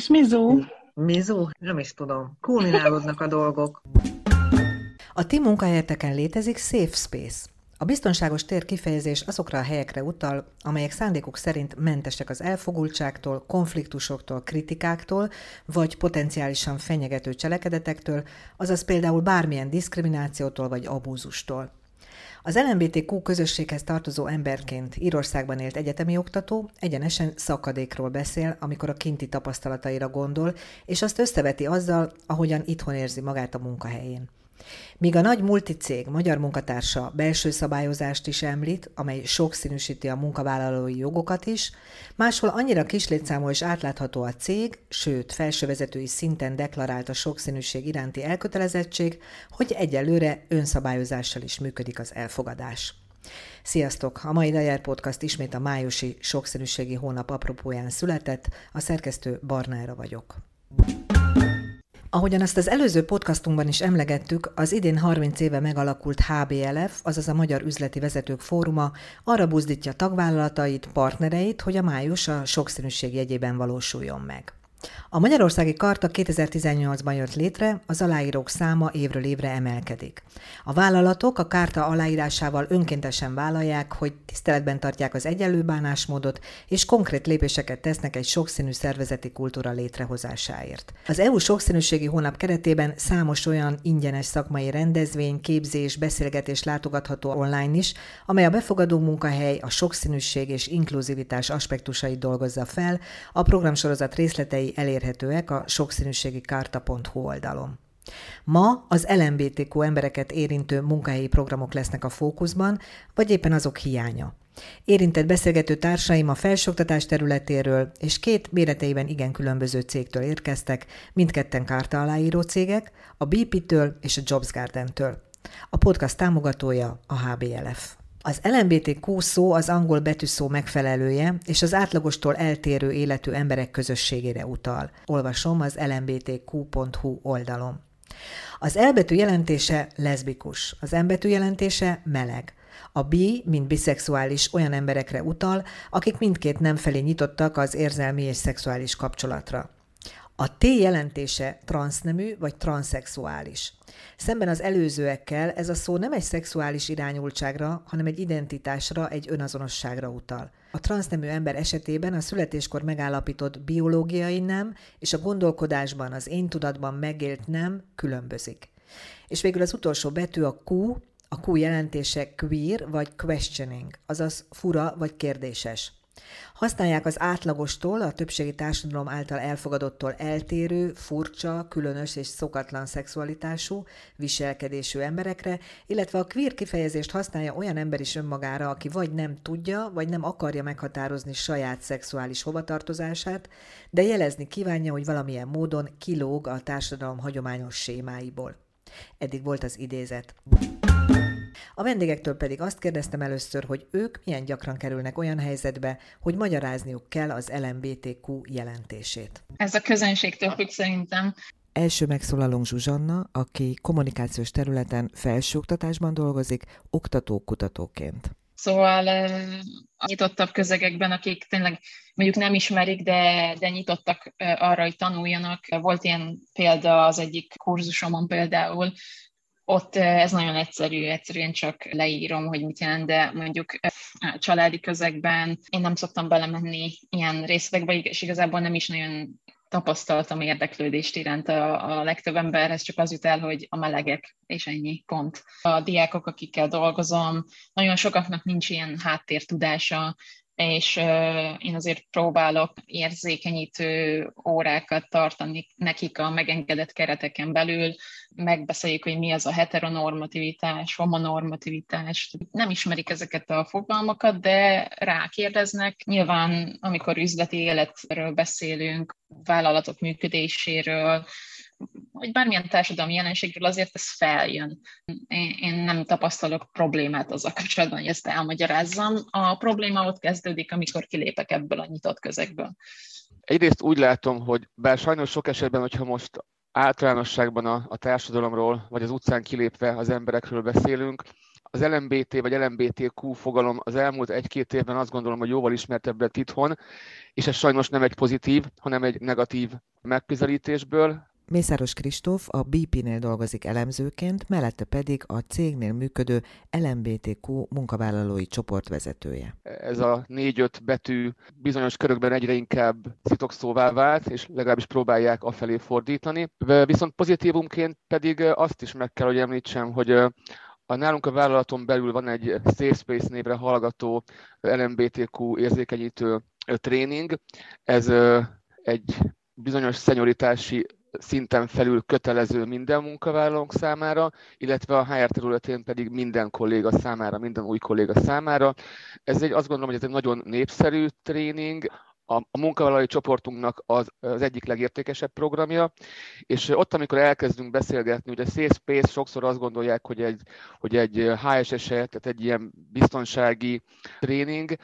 És Mizó? Mizó? Nem is tudom. Kulminálódnak a dolgok. A ti munkahelyeteken létezik Safe Space. A biztonságos tér kifejezés azokra a helyekre utal, amelyek szándékuk szerint mentesek az elfogultságtól, konfliktusoktól, kritikáktól, vagy potenciálisan fenyegető cselekedetektől, azaz például bármilyen diszkriminációtól vagy abúzustól. Az LMBTQ közösséghez tartozó emberként Írországban élt egyetemi oktató egyenesen szakadékról beszél, amikor a kinti tapasztalataira gondol, és azt összeveti azzal, ahogyan itthon érzi magát a munkahelyén. Míg a nagy multicég magyar munkatársa belső szabályozást is említ, amely sokszínűsíti a munkavállalói jogokat is, máshol annyira kislétszámú és átlátható a cég, sőt, felsővezetői szinten deklarált a sokszínűség iránti elkötelezettség, hogy egyelőre önszabályozással is működik az elfogadás. Sziasztok! A mai Dajer Podcast ismét a májusi sokszínűségi hónap apropóján született, a szerkesztő Barnára vagyok. Ahogyan azt az előző podcastunkban is emlegettük, az idén 30 éve megalakult HBLF, azaz a Magyar Üzleti Vezetők Fóruma arra buzdítja tagvállalatait, partnereit, hogy a május a sokszínűség jegyében valósuljon meg. A Magyarországi Karta 2018-ban jött létre, az aláírók száma évről évre emelkedik. A vállalatok a kárta aláírásával önkéntesen vállalják, hogy tiszteletben tartják az egyenlő bánásmódot, és konkrét lépéseket tesznek egy sokszínű szervezeti kultúra létrehozásáért. Az EU sokszínűségi hónap keretében számos olyan ingyenes szakmai rendezvény, képzés, beszélgetés látogatható online is, amely a befogadó munkahely, a sokszínűség és inkluzivitás aspektusait dolgozza fel, a programsorozat részletei elérhetőek a sokszínűségi kárta.hu oldalon. Ma az LMBTQ embereket érintő munkahelyi programok lesznek a fókuszban, vagy éppen azok hiánya. Érintett beszélgető társaim a felsőoktatás területéről és két méreteiben igen különböző cégtől érkeztek, mindketten kárta aláíró cégek, a BP-től és a Jobs Garden-től. A podcast támogatója a HBLF. Az LMBTQ szó az angol betűszó megfelelője, és az átlagostól eltérő életű emberek közösségére utal. Olvasom az lmbtq.hu oldalon. Az elbetű jelentése leszbikus, az M jelentése meleg. A bi, mint biszexuális olyan emberekre utal, akik mindkét nem felé nyitottak az érzelmi és szexuális kapcsolatra. A T jelentése transznemű vagy transzexuális. Szemben az előzőekkel ez a szó nem egy szexuális irányultságra, hanem egy identitásra, egy önazonosságra utal. A transznemű ember esetében a születéskor megállapított biológiai nem és a gondolkodásban, az én tudatban megélt nem különbözik. És végül az utolsó betű a Q, a Q jelentése queer vagy questioning, azaz fura vagy kérdéses. Használják az átlagostól, a többségi társadalom által elfogadottól eltérő, furcsa, különös és szokatlan szexualitású, viselkedésű emberekre, illetve a queer kifejezést használja olyan ember is önmagára, aki vagy nem tudja, vagy nem akarja meghatározni saját szexuális hovatartozását, de jelezni kívánja, hogy valamilyen módon kilóg a társadalom hagyományos sémáiból. Eddig volt az idézet. A vendégektől pedig azt kérdeztem először, hogy ők milyen gyakran kerülnek olyan helyzetbe, hogy magyarázniuk kell az LMBTQ jelentését. Ez a közönségtől függ szerintem. Első megszólalónk Zsuzsanna, aki kommunikációs területen felsőoktatásban dolgozik, oktató-kutatóként. Szóval nyitottabb közegekben, akik tényleg mondjuk nem ismerik, de, de nyitottak arra, hogy tanuljanak. Volt ilyen példa az egyik kurzusomon például, ott ez nagyon egyszerű, egyszerűen csak leírom, hogy mit jelent, de mondjuk a családi közegben én nem szoktam belemenni ilyen részletekbe, és igazából nem is nagyon tapasztaltam érdeklődést iránt a, a legtöbb emberhez, csak az jut el, hogy a melegek, és ennyi pont. A diákok, akikkel dolgozom, nagyon sokaknak nincs ilyen háttértudása, és én azért próbálok érzékenyítő órákat tartani nekik a megengedett kereteken belül, megbeszéljük, hogy mi az a heteronormativitás, homonormativitás. Nem ismerik ezeket a fogalmakat, de rákérdeznek. Nyilván, amikor üzleti életről beszélünk, vállalatok működéséről, vagy bármilyen társadalmi jelenségről azért ez feljön. Én, nem tapasztalok problémát azzal kapcsolatban, hogy ezt elmagyarázzam. A probléma ott kezdődik, amikor kilépek ebből a nyitott közegből. Egyrészt úgy látom, hogy bár sajnos sok esetben, hogyha most általánosságban a, a társadalomról, vagy az utcán kilépve az emberekről beszélünk, az LMBT vagy LMBTQ fogalom az elmúlt egy-két évben azt gondolom, hogy jóval ismertebb lett itthon, és ez sajnos nem egy pozitív, hanem egy negatív megközelítésből, Mészáros Kristóf a BP-nél dolgozik elemzőként, mellette pedig a cégnél működő LMBTQ munkavállalói csoport vezetője. Ez a négy-öt betű bizonyos körökben egyre inkább szitokszóvá vált, és legalábbis próbálják afelé fordítani. Viszont pozitívumként pedig azt is meg kell, hogy említsem, hogy a nálunk a vállalaton belül van egy Safe Space névre hallgató LMBTQ érzékenyítő tréning. Ez egy bizonyos szenyoritási szinten felül kötelező minden munkavállalónk számára, illetve a HR területén pedig minden kolléga számára, minden új kolléga számára. Ez egy, azt gondolom, hogy ez egy nagyon népszerű tréning, a, a munkavállalói csoportunknak az, az egyik legértékesebb programja, és ott, amikor elkezdünk beszélgetni, ugye Safe Space sokszor azt gondolják, hogy egy, hogy egy HSS, tehát egy ilyen biztonsági tréning,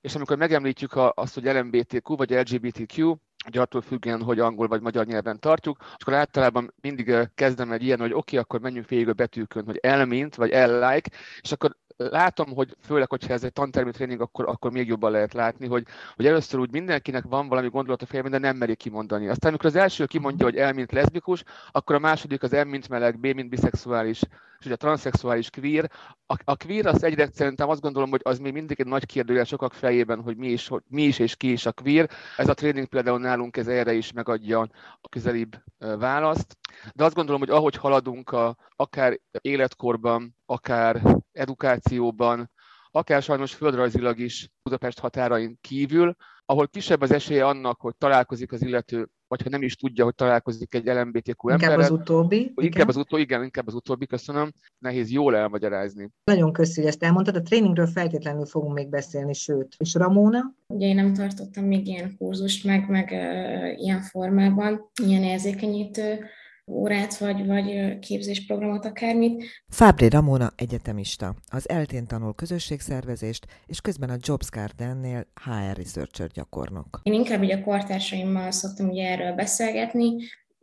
és amikor megemlítjük azt, hogy LMBTQ vagy LGBTQ, hogy attól függően, hogy angol vagy magyar nyelven tartjuk, és akkor általában mindig kezdem egy ilyen, hogy oké, okay, akkor menjünk végig a betűkön, hogy elmint, vagy el-like, és akkor látom, hogy főleg, hogyha ez egy tantermi tréning, akkor, akkor még jobban lehet látni, hogy, hogy először úgy mindenkinek van valami gondolat a fejében, de nem meri kimondani. Aztán, amikor az első kimondja, hogy el, mint leszbikus, akkor a második az M, mint meleg, B, mint biszexuális, és ugye a transzexuális queer. A, a queer az egyre szerintem azt gondolom, hogy az még mindig egy nagy kérdője sokak fejében, hogy mi is, hogy mi is és ki is a queer. Ez a tréning például nálunk ez erre is megadja a közelibb választ. De azt gondolom, hogy ahogy haladunk a, akár életkorban, akár edukációban, akár sajnos földrajzilag is Budapest határain kívül, ahol kisebb az esélye annak, hogy találkozik az illető, vagy ha nem is tudja, hogy találkozik egy LMBTQ ember. Inkább az utóbbi. Inkább igen. az utóbbi, igen, inkább az utóbbi, köszönöm. Nehéz jól elmagyarázni. Nagyon köszi, hogy ezt elmondtad. A tréningről feltétlenül fogunk még beszélni, sőt. És Ramóna? Ugye én nem tartottam még ilyen kurzust, meg, meg uh, ilyen formában, ilyen érzékenyítő órát, vagy, vagy képzésprogramot, akármit. Fábri Ramona egyetemista, az eltén tanul közösségszervezést, és közben a Jobs Garden-nél HR Researcher gyakornok. Én inkább ugye a kortársaimmal szoktam ugye erről beszélgetni,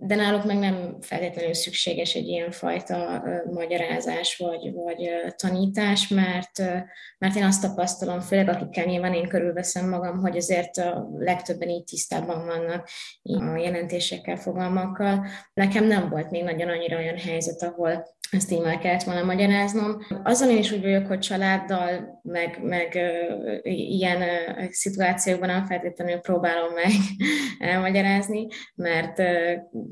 de náluk meg nem feltétlenül szükséges egy ilyen fajta magyarázás vagy, vagy tanítás, mert, mert én azt tapasztalom, főleg akikkel nyilván én körülveszem magam, hogy azért a legtöbben így tisztában vannak a jelentésekkel, fogalmakkal. Nekem nem volt még nagyon annyira olyan helyzet, ahol ezt így már kellett volna magyaráznom. Azzal én is úgy vagyok, hogy családdal, meg, meg ilyen szituációkban nem feltétlenül próbálom meg elmagyarázni, mert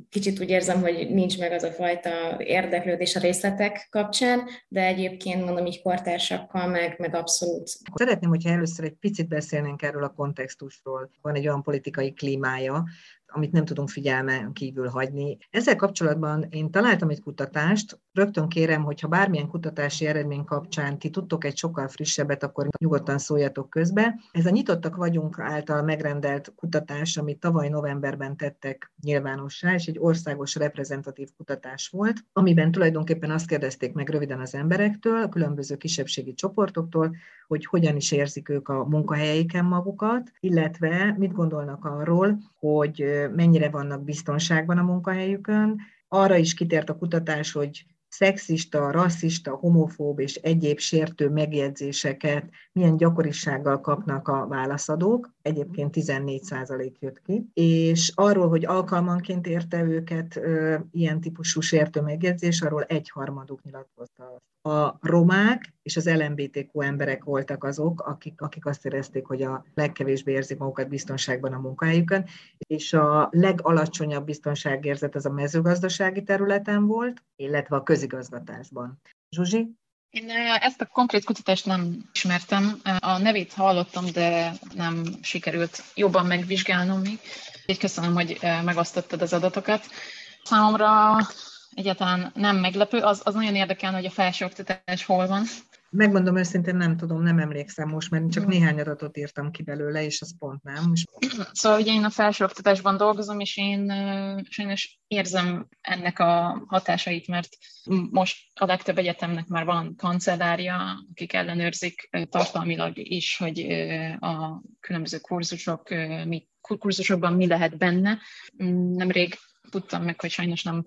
kicsit úgy érzem, hogy nincs meg az a fajta érdeklődés a részletek kapcsán, de egyébként mondom így kortársakkal meg, meg abszolút. Szeretném, hogyha először egy picit beszélnénk erről a kontextusról. Van egy olyan politikai klímája, amit nem tudunk figyelmen kívül hagyni. Ezzel kapcsolatban én találtam egy kutatást, rögtön kérem, hogy ha bármilyen kutatási eredmény kapcsán ti tudtok egy sokkal frissebbet, akkor nyugodtan szóljatok közbe. Ez a Nyitottak vagyunk által megrendelt kutatás, amit tavaly novemberben tettek nyilvánossá, és egy országos reprezentatív kutatás volt, amiben tulajdonképpen azt kérdezték meg röviden az emberektől, a különböző kisebbségi csoportoktól, hogy hogyan is érzik ők a munkahelyeiken magukat, illetve mit gondolnak arról, hogy mennyire vannak biztonságban a munkahelyükön. Arra is kitért a kutatás, hogy szexista, rasszista, homofób és egyéb sértő megjegyzéseket milyen gyakorisággal kapnak a válaszadók, egyébként 14% jött ki, és arról, hogy alkalmanként érte őket ö, ilyen típusú sértő megjegyzés, arról egyharmaduk nyilatkozta. A romák és az LMBTQ emberek voltak azok, akik, akik azt érezték, hogy a legkevésbé érzik magukat biztonságban a munkahelyükön, és a legalacsonyabb biztonságérzet az a mezőgazdasági területen volt, illetve a közigazgatásban. Zsuzsi? Én ezt a konkrét kutatást nem ismertem. A nevét hallottam, de nem sikerült jobban megvizsgálnom még. Köszönöm, hogy megosztottad az adatokat. Számomra egyáltalán nem meglepő. Az, az nagyon érdekel, hogy a felsőoktatás hol van. Megmondom őszintén, nem tudom, nem emlékszem most, mert csak néhány adatot írtam ki belőle, és az pont nem. Szóval ugye én a felsőoktatásban dolgozom, és én sajnos érzem ennek a hatásait, mert most a legtöbb egyetemnek már van kancellárja, akik ellenőrzik tartalmilag is, hogy a különböző kurzusok, mit, kurzusokban mi lehet benne. Nemrég tudtam meg, hogy sajnos nem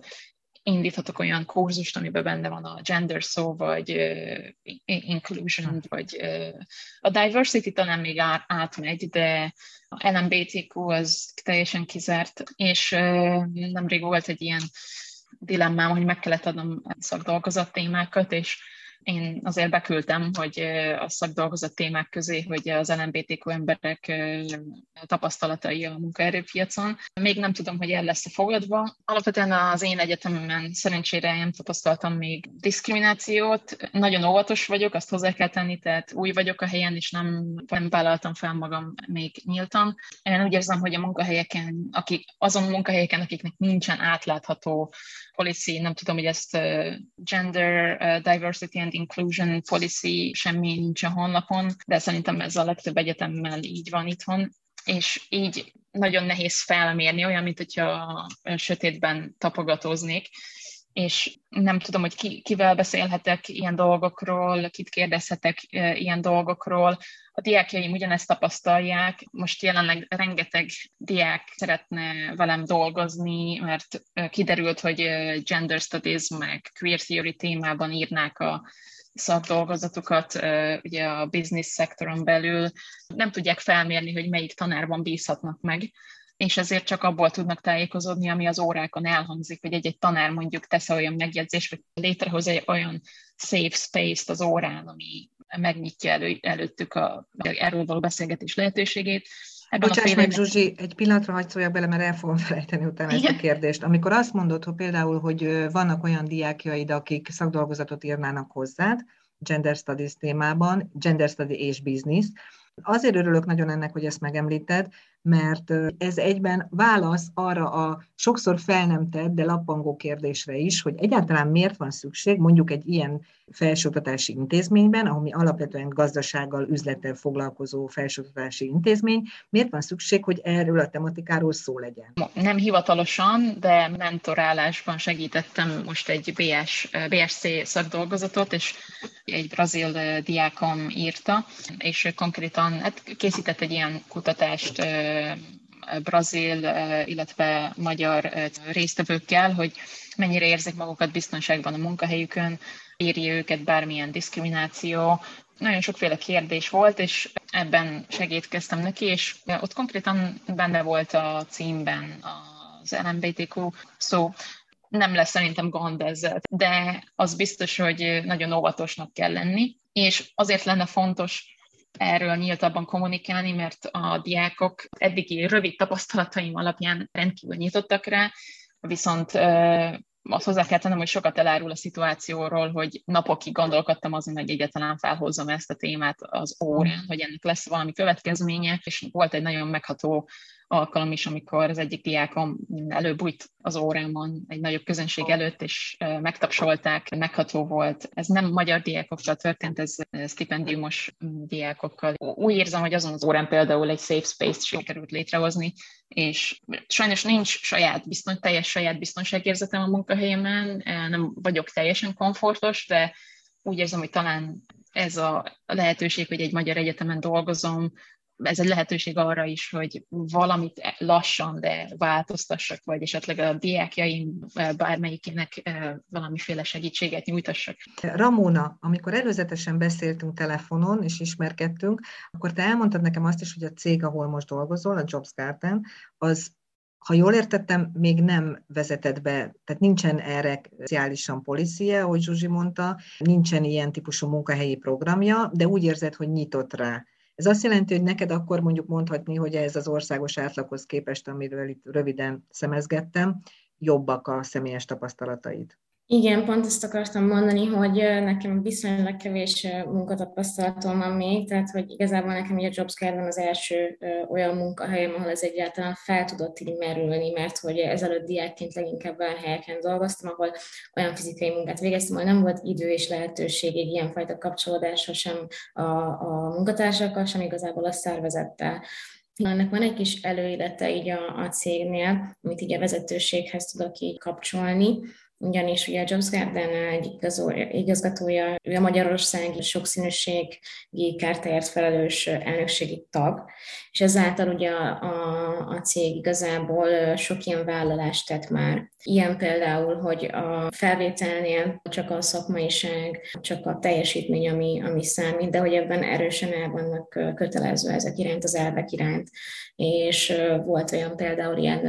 indíthatok olyan kurzust, amiben benne van a gender szó, vagy uh, inclusion, vagy uh, a diversity talán még átmegy, de a LMBTQ az teljesen kizárt, és uh, nemrég volt egy ilyen dilemmám, hogy meg kellett adnom szakdolgozat témákat, és én azért beküldtem, hogy a szakdolgozat témák közé, hogy az LMBTQ emberek tapasztalatai a munkaerőpiacon. Még nem tudom, hogy el lesz-e fogadva. Alapvetően az én egyetememen szerencsére nem tapasztaltam még diszkriminációt. Nagyon óvatos vagyok, azt hozzá kell tenni, tehát új vagyok a helyen, és nem, nem vállaltam fel magam még nyíltan. Én úgy érzem, hogy a munkahelyeken, akik, azon munkahelyeken, akiknek nincsen átlátható policy, nem tudom, hogy ezt gender diversity and inclusion policy semmi nincs a honlapon, de szerintem ez a legtöbb egyetemmel így van itthon, és így nagyon nehéz felmérni, olyan, mint hogyha sötétben tapogatóznék, és nem tudom, hogy ki, kivel beszélhetek ilyen dolgokról, kit kérdezhetek ilyen dolgokról. A diákjaim ugyanezt tapasztalják. Most jelenleg rengeteg diák szeretne velem dolgozni, mert kiderült, hogy gender studies meg queer theory témában írnák a szakdolgozatokat ugye a business szektoron belül. Nem tudják felmérni, hogy melyik tanárban bízhatnak meg és ezért csak abból tudnak tájékozódni, ami az órákon elhangzik, hogy egy-egy tanár mondjuk tesz olyan megjegyzés, vagy létrehoz egy olyan safe space-t az órán, ami megnyitja elő, előttük a, erről való beszélgetés lehetőségét. Ebben Bocsáss meg, Zsuzsi, egy pillanatra hagyd szóljak bele, mert el fogom felejteni utána Igen. ezt a kérdést. Amikor azt mondod, hogy például, hogy vannak olyan diákjaid, akik szakdolgozatot írnának hozzád, gender studies témában, gender study és business, Azért örülök nagyon ennek, hogy ezt megemlíted, mert ez egyben válasz arra a sokszor fel nem tett, de lappangó kérdésre is, hogy egyáltalán miért van szükség mondjuk egy ilyen felsőoktatási intézményben, ami alapvetően gazdasággal, üzlettel foglalkozó felsőoktatási intézmény, miért van szükség, hogy erről a tematikáról szó legyen? Nem hivatalosan, de mentorálásban segítettem most egy BS, BSC szakdolgozatot, és egy brazil diákom írta, és konkrétan hát készített egy ilyen kutatást brazil, illetve magyar résztvevőkkel, hogy mennyire érzik magukat biztonságban a munkahelyükön, éri őket bármilyen diszkrimináció. Nagyon sokféle kérdés volt, és ebben segítkeztem neki, és ott konkrétan benne volt a címben az LMBTQ szó, nem lesz szerintem gond ezzel, de az biztos, hogy nagyon óvatosnak kell lenni, és azért lenne fontos erről nyíltabban kommunikálni, mert a diákok eddigi rövid tapasztalataim alapján rendkívül nyitottak rá, viszont azt hozzá kell tennem, hogy sokat elárul a szituációról, hogy napokig gondolkodtam azon, hogy egyáltalán felhozzam ezt a témát az órán, hogy ennek lesz valami következménye, és volt egy nagyon megható alkalom is, amikor az egyik diákom előbújt az órámon egy nagyobb közönség előtt, és megtapsolták, megható volt. Ez nem magyar diákokkal történt, ez stipendiumos diákokkal. Úgy érzem, hogy azon az órán például egy safe space-t sikerült létrehozni, és sajnos nincs saját bizton, teljes saját biztonságérzetem a munkahelyemen, nem vagyok teljesen komfortos, de úgy érzem, hogy talán ez a lehetőség, hogy egy magyar egyetemen dolgozom, ez egy lehetőség arra is, hogy valamit lassan, de változtassak, vagy esetleg a diákjaim bármelyikének valamiféle segítséget nyújtassak. Ramona, amikor előzetesen beszéltünk telefonon és ismerkedtünk, akkor te elmondtad nekem azt is, hogy a cég, ahol most dolgozol, a Jobs Garden, az ha jól értettem, még nem vezetett be, tehát nincsen erre speciálisan policia, ahogy Zsuzsi mondta, nincsen ilyen típusú munkahelyi programja, de úgy érzed, hogy nyitott rá. Ez azt jelenti, hogy neked akkor mondjuk mondhatni, hogy ez az országos átlaghoz képest, amiről itt röviden szemezgettem, jobbak a személyes tapasztalataid. Igen, pont ezt akartam mondani, hogy nekem viszonylag kevés munkatapasztalatom van még, tehát hogy igazából nekem a Jobs van az első olyan munkahelyem, ahol ez egyáltalán fel tudott így merülni, mert hogy ezelőtt diákként leginkább olyan helyeken dolgoztam, ahol olyan fizikai munkát végeztem, hogy nem volt idő és lehetőség egy ilyenfajta kapcsolódásra sem a, a munkatársakkal, sem igazából a szervezettel. Ennek van egy kis előélete így a, a cégnél, amit így a vezetőséghez tudok így kapcsolni, ugyanis ugye a Jobs Garden egy igazgatója, ő a Magyarországi Sokszínűségi Kártáért felelős elnökségi tag, és ezáltal ugye a, a, a cég igazából sok ilyen vállalást tett már. Ilyen például, hogy a felvételnél csak a szakmaiság, csak a teljesítmény, ami, ami számít, de hogy ebben erősen el vannak kötelező ezek iránt, az elvek iránt. És volt olyan például ilyen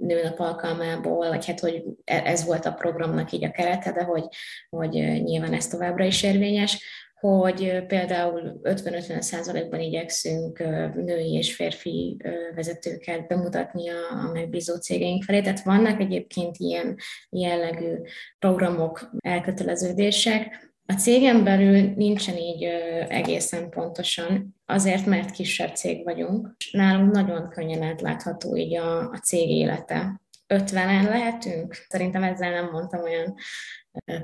nőnap alkalmából, vagy hát, hogy e, ez volt a programnak így a kerete, de hogy, hogy nyilván ez továbbra is érvényes, hogy például 50-50 százalékban igyekszünk női és férfi vezetőket bemutatni a, a megbízó cégeink felé. Tehát vannak egyébként ilyen jellegű programok, elköteleződések, a cégen belül nincsen így egészen pontosan, azért, mert kisebb cég vagyunk. Nálunk nagyon könnyen átlátható így a, a cég élete. 50-en lehetünk? Szerintem ezzel nem mondtam olyan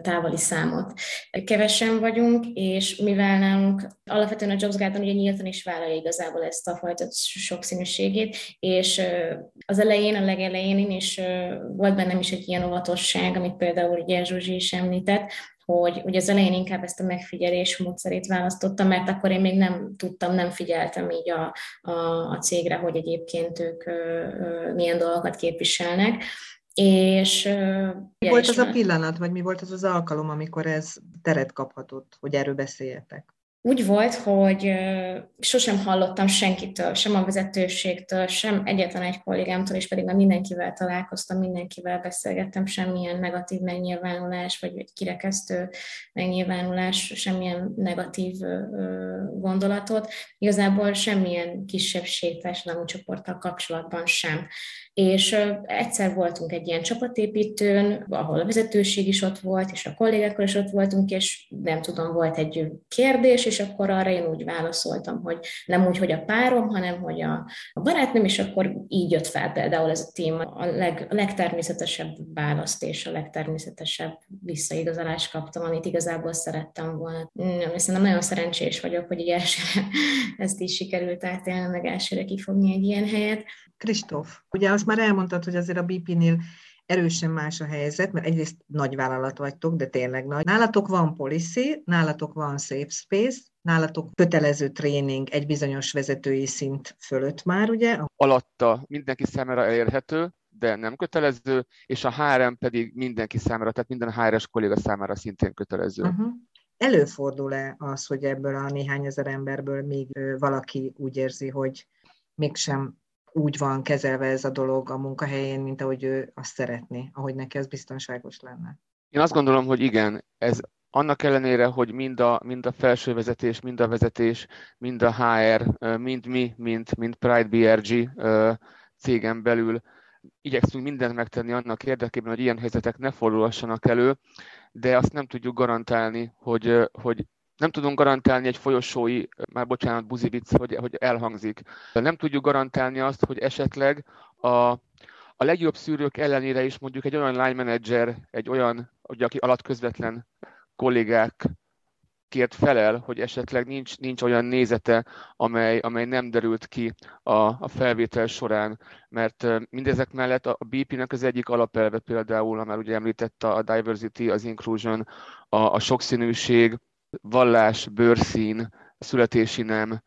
távoli számot. Kevesen vagyunk, és mivel nálunk alapvetően a Jobs Garden ugye nyíltan is vállalja igazából ezt a fajta sokszínűségét, és az elején, a legelején is volt bennem is egy ilyen óvatosság, amit például ugye Zsuzsi is említett, hogy ugye az elején inkább ezt a megfigyelés módszerét választottam, mert akkor én még nem tudtam, nem figyeltem így a, a, a cégre, hogy egyébként ők ö, ö, milyen dolgokat képviselnek. És, mi volt az a pillanat, vagy mi volt az az alkalom, amikor ez teret kaphatott, hogy erről beszéljetek? Úgy volt, hogy sosem hallottam senkitől, sem a vezetőségtől, sem egyetlen egy kollégámtól, és pedig már mindenkivel találkoztam, mindenkivel beszélgettem, semmilyen negatív megnyilvánulás, vagy egy kirekesztő megnyilvánulás, semmilyen negatív gondolatot, igazából semmilyen kisebbség társadalmi csoporttal kapcsolatban sem. És egyszer voltunk egy ilyen csapatépítőn, ahol a vezetőség is ott volt, és a kollégákkal is ott voltunk, és nem tudom, volt egy kérdés, és akkor arra én úgy válaszoltam, hogy nem úgy, hogy a párom, hanem hogy a, a barátnőm, és akkor így jött fel például ez a téma, a, leg, a legtermészetesebb választ és a legtermészetesebb visszaigazolást kaptam, amit igazából szerettem volna. Nem, szerintem nagyon szerencsés vagyok, hogy így elsőre ezt is sikerült átélni, meg elsőre kifogni egy ilyen helyet. Kristóf, ugye azt már elmondtad, hogy azért a BP-nél erősen más a helyzet, mert egyrészt nagy vállalat vagytok, de tényleg nagy. Nálatok van policy, nálatok van safe space, nálatok kötelező tréning egy bizonyos vezetői szint fölött már, ugye? Alatta mindenki számára elérhető, de nem kötelező, és a HRM pedig mindenki számára, tehát minden HRS kolléga számára szintén kötelező. Uh-huh. Előfordul-e az, hogy ebből a néhány ezer emberből még valaki úgy érzi, hogy mégsem úgy van kezelve ez a dolog a munkahelyén, mint ahogy ő azt szeretné, ahogy neki az biztonságos lenne. Én azt gondolom, hogy igen, ez annak ellenére, hogy mind a, mind a felső vezetés, mind a vezetés, mind a HR, mind mi, mind, mind Pride BRG cégen belül igyekszünk mindent megtenni annak érdekében, hogy ilyen helyzetek ne fordulhassanak elő, de azt nem tudjuk garantálni, hogy, hogy nem tudunk garantálni egy folyosói, már bocsánat, buzivic, hogy, hogy elhangzik. Nem tudjuk garantálni azt, hogy esetleg a, a legjobb szűrők ellenére is mondjuk egy olyan line manager, egy olyan, ugye, aki alatt közvetlen kollégák kért felel, hogy esetleg nincs, nincs olyan nézete, amely, amely nem derült ki a, a felvétel során, mert mindezek mellett a BP-nek az egyik alapelve például, amely ugye említette a diversity, az inclusion, a, a sokszínűség, vallás, bőrszín, születési nem,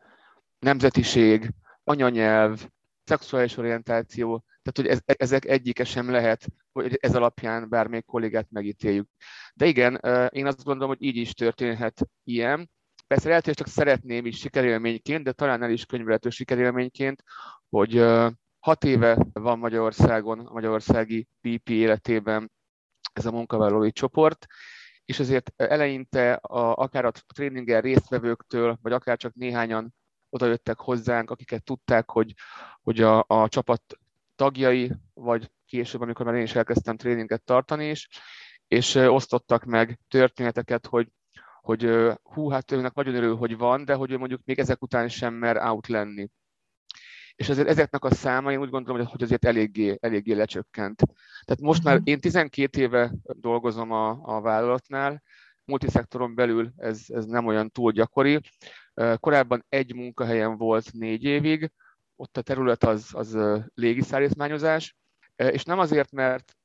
nemzetiség, anyanyelv, szexuális orientáció, tehát hogy ez, ezek egyike sem lehet, hogy ez alapján bármelyik kollégát megítéljük. De igen, én azt gondolom, hogy így is történhet ilyen. Persze lehet, hogy csak szeretném is sikerélményként, de talán el is könyvelhető sikerélményként, hogy hat éve van Magyarországon, a magyarországi BP életében ez a munkavállalói csoport, és azért eleinte a, akár a tréningen résztvevőktől, vagy akár csak néhányan odajöttek hozzánk, akiket tudták, hogy, hogy a, a csapat tagjai, vagy később, amikor már én is elkezdtem tréninget tartani is, és osztottak meg történeteket, hogy, hogy hú, hát őnek nagyon örül, hogy van, de hogy ő mondjuk még ezek után sem mer out lenni és azért ezeknek a száma, én úgy gondolom, hogy azért eléggé, eléggé lecsökkent. Tehát most már mhm. én 12 éve dolgozom a, a vállalatnál, multiszektoron belül ez, ez nem olyan túl gyakori. Korábban egy munkahelyen volt négy évig, ott a terület az, az légiszállítmányozás, és nem azért, mert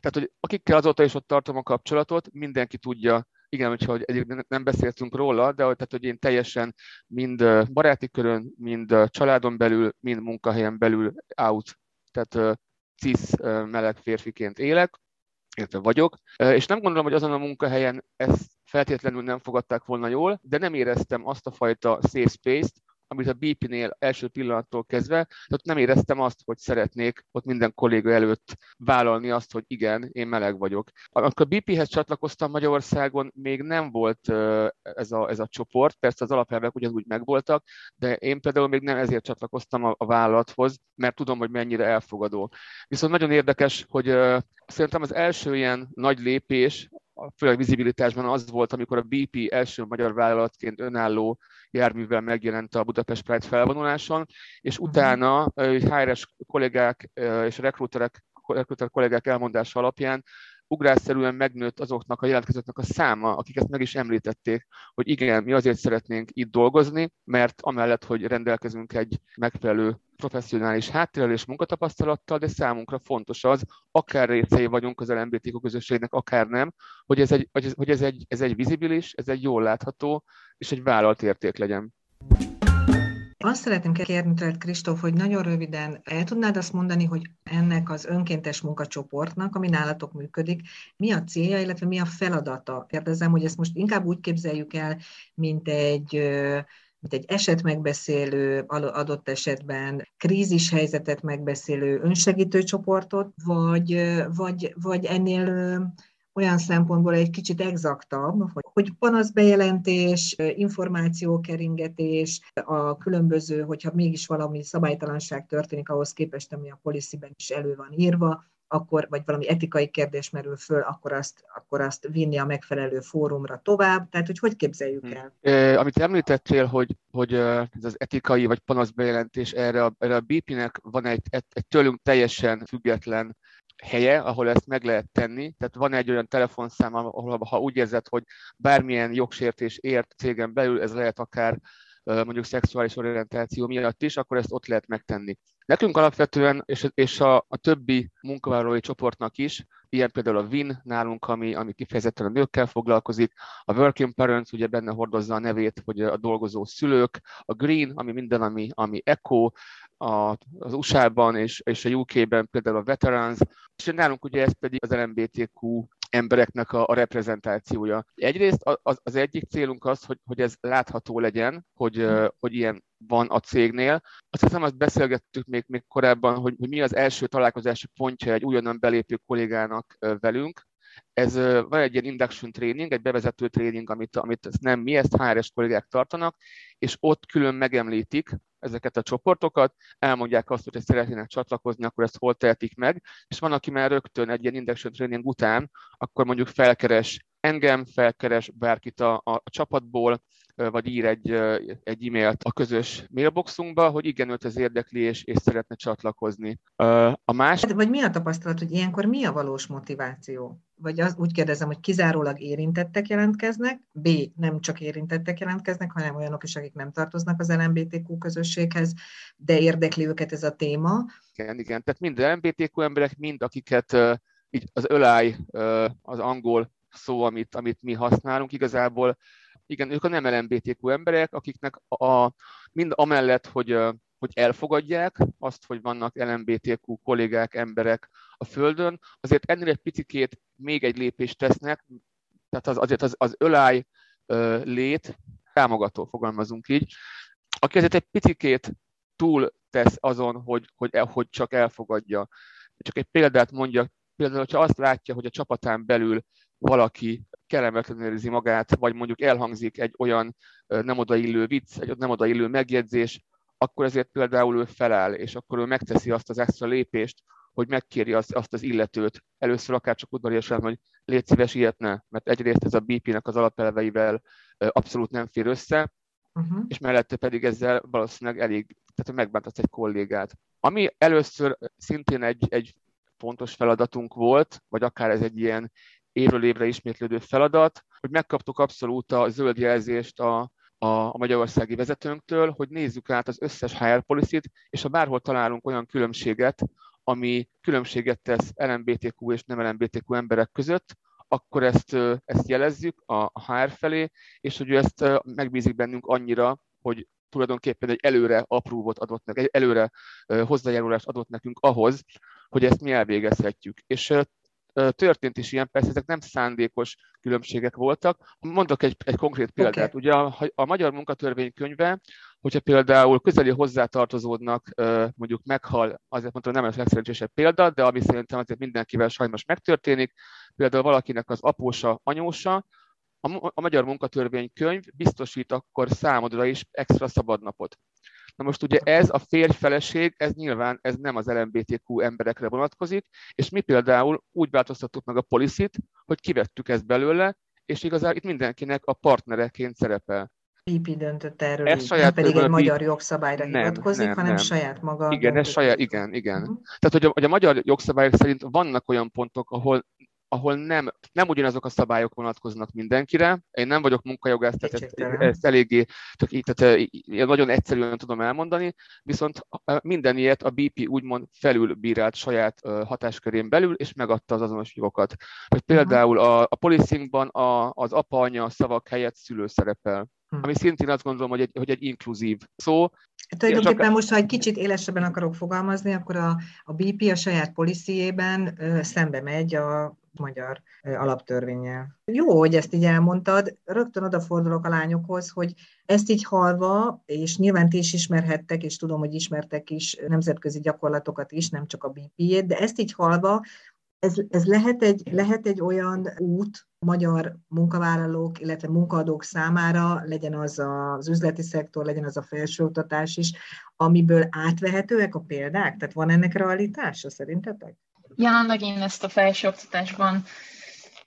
Tehát, hogy akikkel azóta is ott tartom a kapcsolatot, mindenki tudja, igen, hogyha egyébként nem beszéltünk róla, de tehát, hogy én teljesen mind baráti körön, mind családon belül, mind munkahelyen belül out, tehát cis meleg férfiként élek, illetve vagyok, és nem gondolom, hogy azon a munkahelyen ezt feltétlenül nem fogadták volna jól, de nem éreztem azt a fajta safe space-t, amit a BP-nél első pillanattól kezdve, tehát nem éreztem azt, hogy szeretnék ott minden kolléga előtt vállalni azt, hogy igen, én meleg vagyok. Amikor BP-hez csatlakoztam Magyarországon, még nem volt ez a, ez a csoport, persze az alapelvek ugyanúgy megvoltak, de én például még nem ezért csatlakoztam a, a vállalathoz, mert tudom, hogy mennyire elfogadó. Viszont nagyon érdekes, hogy szerintem az első ilyen nagy lépés, főleg vizibilitásban az volt, amikor a BP első magyar vállalatként önálló járművel megjelent a Budapest Pride felvonuláson, és mhm. utána HRS kollégák és rekruterek, rekruter kollégák elmondása alapján ugrásszerűen megnőtt azoknak a jelentkezőknek a száma, akik ezt meg is említették, hogy igen, mi azért szeretnénk itt dolgozni, mert amellett, hogy rendelkezünk egy megfelelő professzionális háttérrel és munkatapasztalattal, de számunkra fontos az, akár részei vagyunk az LMBTQ közösségnek, akár nem, hogy ez egy, hogy ez egy, ez egy vizibilis, ez egy jól látható, és egy vállalt érték legyen. Azt szeretném kérni tőled, Kristóf, hogy nagyon röviden el tudnád azt mondani, hogy ennek az önkéntes munkacsoportnak, ami nálatok működik, mi a célja, illetve mi a feladata? Kérdezem, hogy ezt most inkább úgy képzeljük el, mint egy mint egy eset megbeszélő, adott esetben krízis helyzetet megbeszélő önsegítő csoportot, vagy, vagy, vagy ennél olyan szempontból egy kicsit exaktabb, hogy, hogy panaszbejelentés, információkeringetés, a különböző, hogyha mégis valami szabálytalanság történik ahhoz képest, ami a policyben is elő van írva, akkor, vagy valami etikai kérdés merül föl, akkor azt, akkor azt vinni a megfelelő fórumra tovább. Tehát, hogy hogy képzeljük el? E, amit említettél, hogy, hogy ez az etikai vagy panaszbejelentés, erre a, erre a BP-nek van egy, egy tőlünk teljesen független helye, ahol ezt meg lehet tenni. Tehát van egy olyan telefonszám, ahol ha úgy érzed, hogy bármilyen jogsértés ért cégen belül, ez lehet akár mondjuk szexuális orientáció miatt is, akkor ezt ott lehet megtenni. Nekünk alapvetően, és, és a, a többi munkavállalói csoportnak is, ilyen például a WIN nálunk, ami, ami kifejezetten a nőkkel foglalkozik, a Working Parents ugye benne hordozza a nevét, hogy a dolgozó szülők, a Green, ami minden, ami, ami Eco, a, az USA-ban és, és a UK-ben például a Veterans, és nálunk ugye ez pedig az LMBTQ embereknek a, a reprezentációja. Egyrészt az, az egyik célunk az, hogy, hogy ez látható legyen, hogy, hogy ilyen van a cégnél. Azt hiszem, azt beszélgettük még, még korábban, hogy, hogy mi az első találkozási pontja egy újonnan belépő kollégának velünk. Ez van egy ilyen induction training, egy bevezető training, amit, amit nem mi, ezt HRS kollégák tartanak, és ott külön megemlítik ezeket a csoportokat, elmondják azt, hogy szeretnének csatlakozni, akkor ezt hol tehetik meg, és van, aki már rögtön egy ilyen induction training után, akkor mondjuk felkeres engem, felkeres bárkit a, a, a csapatból, vagy ír egy, egy e-mailt a közös mailboxunkba, hogy igen, őt ez érdekli, és, és szeretne csatlakozni. A más... Hát, vagy mi a tapasztalat, hogy ilyenkor mi a valós motiváció? Vagy az, úgy kérdezem, hogy kizárólag érintettek jelentkeznek, B. nem csak érintettek jelentkeznek, hanem olyanok is, akik nem tartoznak az LMBTQ közösséghez, de érdekli őket ez a téma. Igen, igen. Tehát mind LMBTQ emberek, mind akiket így az öláj, az angol szó, amit, amit mi használunk, igazából igen, ők a nem LMBTQ emberek, akiknek a, mind amellett, hogy, hogy elfogadják azt, hogy vannak LMBTQ kollégák, emberek a Földön, azért ennél egy picikét még egy lépést tesznek, tehát az, azért az, az öláj lét támogató, fogalmazunk így, aki azért egy picikét túl tesz azon, hogy, hogy, hogy csak elfogadja. Csak egy példát mondja, például, hogyha azt látja, hogy a csapatán belül valaki kellemetlenül érzi magát, vagy mondjuk elhangzik egy olyan nem odaillő vicc, egy nem odaillő megjegyzés, akkor ezért például ő feláll, és akkor ő megteszi azt az extra lépést, hogy megkéri azt, azt az illetőt. Először akár csak udvariasan, hogy légy szíves, ilyet ne, mert egyrészt ez a BP-nek az alapelveivel abszolút nem fér össze, uh-huh. és mellette pedig ezzel valószínűleg elég, tehát megbántasz egy kollégát. Ami először szintén egy, egy fontos feladatunk volt, vagy akár ez egy ilyen évről évre ismétlődő feladat, hogy megkaptuk abszolút a zöld jelzést a, a, a magyarországi vezetőnktől, hogy nézzük át az összes HR policy és ha bárhol találunk olyan különbséget, ami különbséget tesz LMBTQ és nem LMBTQ emberek között, akkor ezt, ezt jelezzük a HR felé, és hogy ő ezt megbízik bennünk annyira, hogy tulajdonképpen egy előre apróvot adott nekünk, egy előre hozzájárulást adott nekünk ahhoz, hogy ezt mi elvégezhetjük. És történt is ilyen, persze ezek nem szándékos különbségek voltak. Mondok egy, egy konkrét példát. Okay. Ugye a, a Magyar Munkatörvénykönyve, hogyha például közeli hozzátartozódnak, mondjuk meghal, azért mondtam, nem a legszerencsésebb példa, de ami szerintem azért mindenkivel sajnos megtörténik, például valakinek az apósa, anyósa, a Magyar Munkatörvénykönyv biztosít akkor számodra is extra szabadnapot. Na most ugye ez a férj-feleség, ez nyilván ez nem az LMBTQ emberekre vonatkozik, és mi például úgy változtattuk meg a policit, hogy kivettük ezt belőle, és igazából itt mindenkinek a partnereként szerepel. PP döntött erről, ez így, saját nem pedig egy magyar jogszabályra nem, hivatkozik, nem, hanem nem. saját maga. Igen, ez saját, igen, igen. Uh-huh. Tehát, hogy a, hogy a magyar jogszabályok szerint vannak olyan pontok, ahol ahol nem, nem ugyanazok a szabályok vonatkoznak mindenkire. Én nem vagyok munkajogász, tehát ezt, ezt eléggé, csak így, tehát én nagyon egyszerűen tudom elmondani, viszont minden ilyet a BP úgymond felülbírált saját hatáskörén belül, és megadta az azonos jogokat. Vagy például a, a policingban a, az apa-anya szavak helyett szülő szerepel. Hm. Ami szintén azt gondolom, hogy egy, hogy egy inkluzív szó. Tulajdonképpen csak... most, ha egy kicsit élesebben akarok fogalmazni, akkor a, a BP a saját policyjében szembe megy a magyar alaptörvényel. Jó, hogy ezt így elmondtad. Rögtön odafordulok a lányokhoz, hogy ezt így halva, és nyilván ti is ismerhettek, és tudom, hogy ismertek is nemzetközi gyakorlatokat is, nem csak a BP-jét, de ezt így halva, ez, ez lehet, egy, lehet egy olyan út magyar munkavállalók, illetve munkaadók számára, legyen az az üzleti szektor, legyen az a felsőoktatás is, amiből átvehetőek a példák? Tehát van ennek realitása szerintetek? Jelenleg én ezt a felsőoktatásban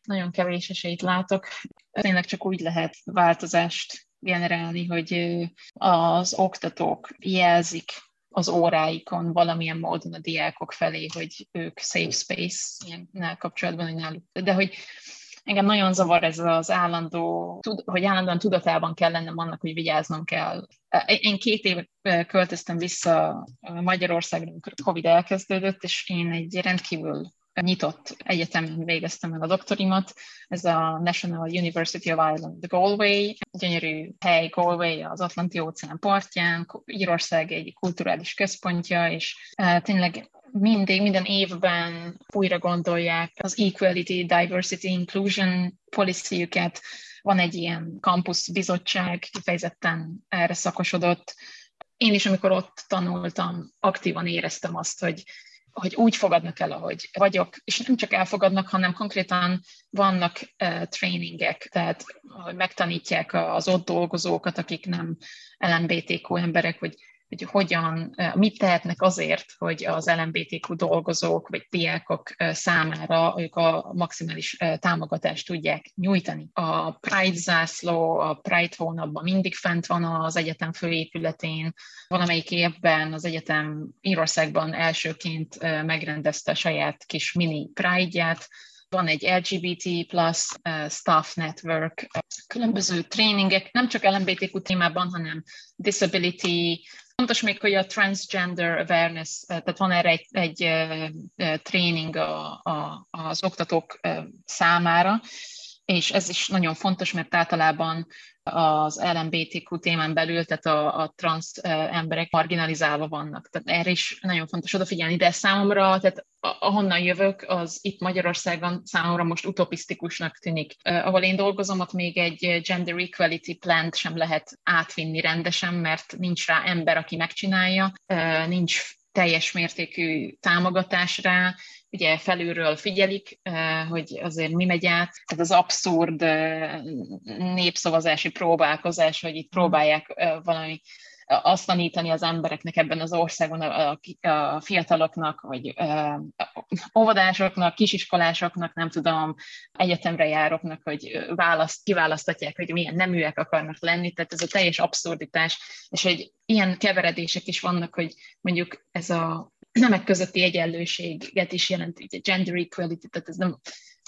nagyon kevés esélyt látok. Tényleg csak úgy lehet változást generálni, hogy az oktatók jelzik az óráikon valamilyen módon a diákok felé, hogy ők safe space ilyennel kapcsolatban, hogy náluk. De hogy engem nagyon zavar ez az állandó, hogy állandóan tudatában kell lennem annak, hogy vigyáznom kell. Én két év költöztem vissza Magyarországra, amikor Covid elkezdődött, és én egy rendkívül nyitott egyetemen végeztem el a doktorimat, ez a National University of Ireland Galway, gyönyörű hely Galway az Atlanti óceán partján, Írország egy kulturális központja, és tényleg mindig, minden évben újra gondolják az Equality, Diversity, Inclusion policy-üket. Van egy ilyen campus bizottság, kifejezetten erre szakosodott. Én is, amikor ott tanultam, aktívan éreztem azt, hogy hogy úgy fogadnak el, ahogy vagyok, és nem csak elfogadnak, hanem konkrétan vannak uh, tréningek, tehát hogy megtanítják az ott dolgozókat, akik nem LMBTQ emberek, hogy hogy hogyan, mit tehetnek azért, hogy az LMBTQ dolgozók vagy diákok számára ők a maximális támogatást tudják nyújtani. A Pride zászló, a Pride hónapban mindig fent van az egyetem főépületén. Valamelyik évben az egyetem Írországban elsőként megrendezte saját kis mini Pride-ját, van egy LGBT plus staff network, különböző tréningek, nem csak LMBTQ témában, hanem disability, Fontos még, hogy a transgender awareness, tehát van erre egy, egy tréning a, a, az oktatók számára, és ez is nagyon fontos, mert általában az LMBTQ témán belül, tehát a, a trans emberek marginalizálva vannak. Tehát erre is nagyon fontos odafigyelni, de számomra, tehát ahonnan jövök, az itt Magyarországon számomra most utopisztikusnak tűnik. Ahol én dolgozom, ott még egy gender equality plant sem lehet átvinni rendesen, mert nincs rá ember, aki megcsinálja, nincs teljes mértékű támogatás rá, ugye felülről figyelik, hogy azért mi megy át. Ez az abszurd népszavazási próbálkozás, hogy itt próbálják valami azt tanítani az embereknek ebben az országon, a, a fiataloknak, vagy óvodásoknak, kisiskolásoknak, nem tudom, egyetemre jároknak, hogy választ, kiválasztatják, hogy milyen neműek akarnak lenni, tehát ez a teljes abszurditás, és hogy ilyen keveredések is vannak, hogy mondjuk ez a nemek közötti egyenlőséget is jelent, ugye gender equality, tehát ez nem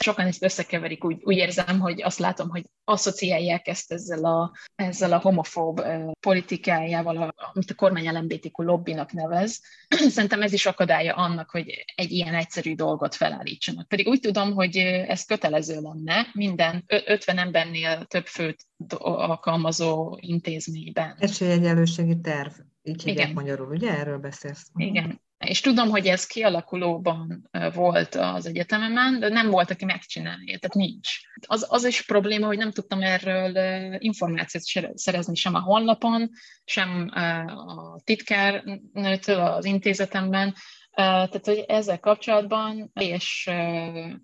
sokan ezt összekeverik, úgy, úgy érzem, hogy azt látom, hogy asszociálják ezt ezzel a, ezzel a homofób politikájával, amit a kormány LMBTQ lobbinak nevez. Szerintem ez is akadálya annak, hogy egy ilyen egyszerű dolgot felállítsanak. Pedig úgy tudom, hogy ez kötelező lenne minden 50 embernél több főt alkalmazó intézményben. Esélyegyelőségi terv, így hívják Igen. magyarul, ugye? Erről beszélsz. Igen. És tudom, hogy ez kialakulóban volt az egyetememen, de nem volt, aki megcsinálja, tehát nincs. Az, az is probléma, hogy nem tudtam erről információt szerezni sem a honlapon, sem a titkárnőtől az intézetemben, tehát, hogy ezzel kapcsolatban és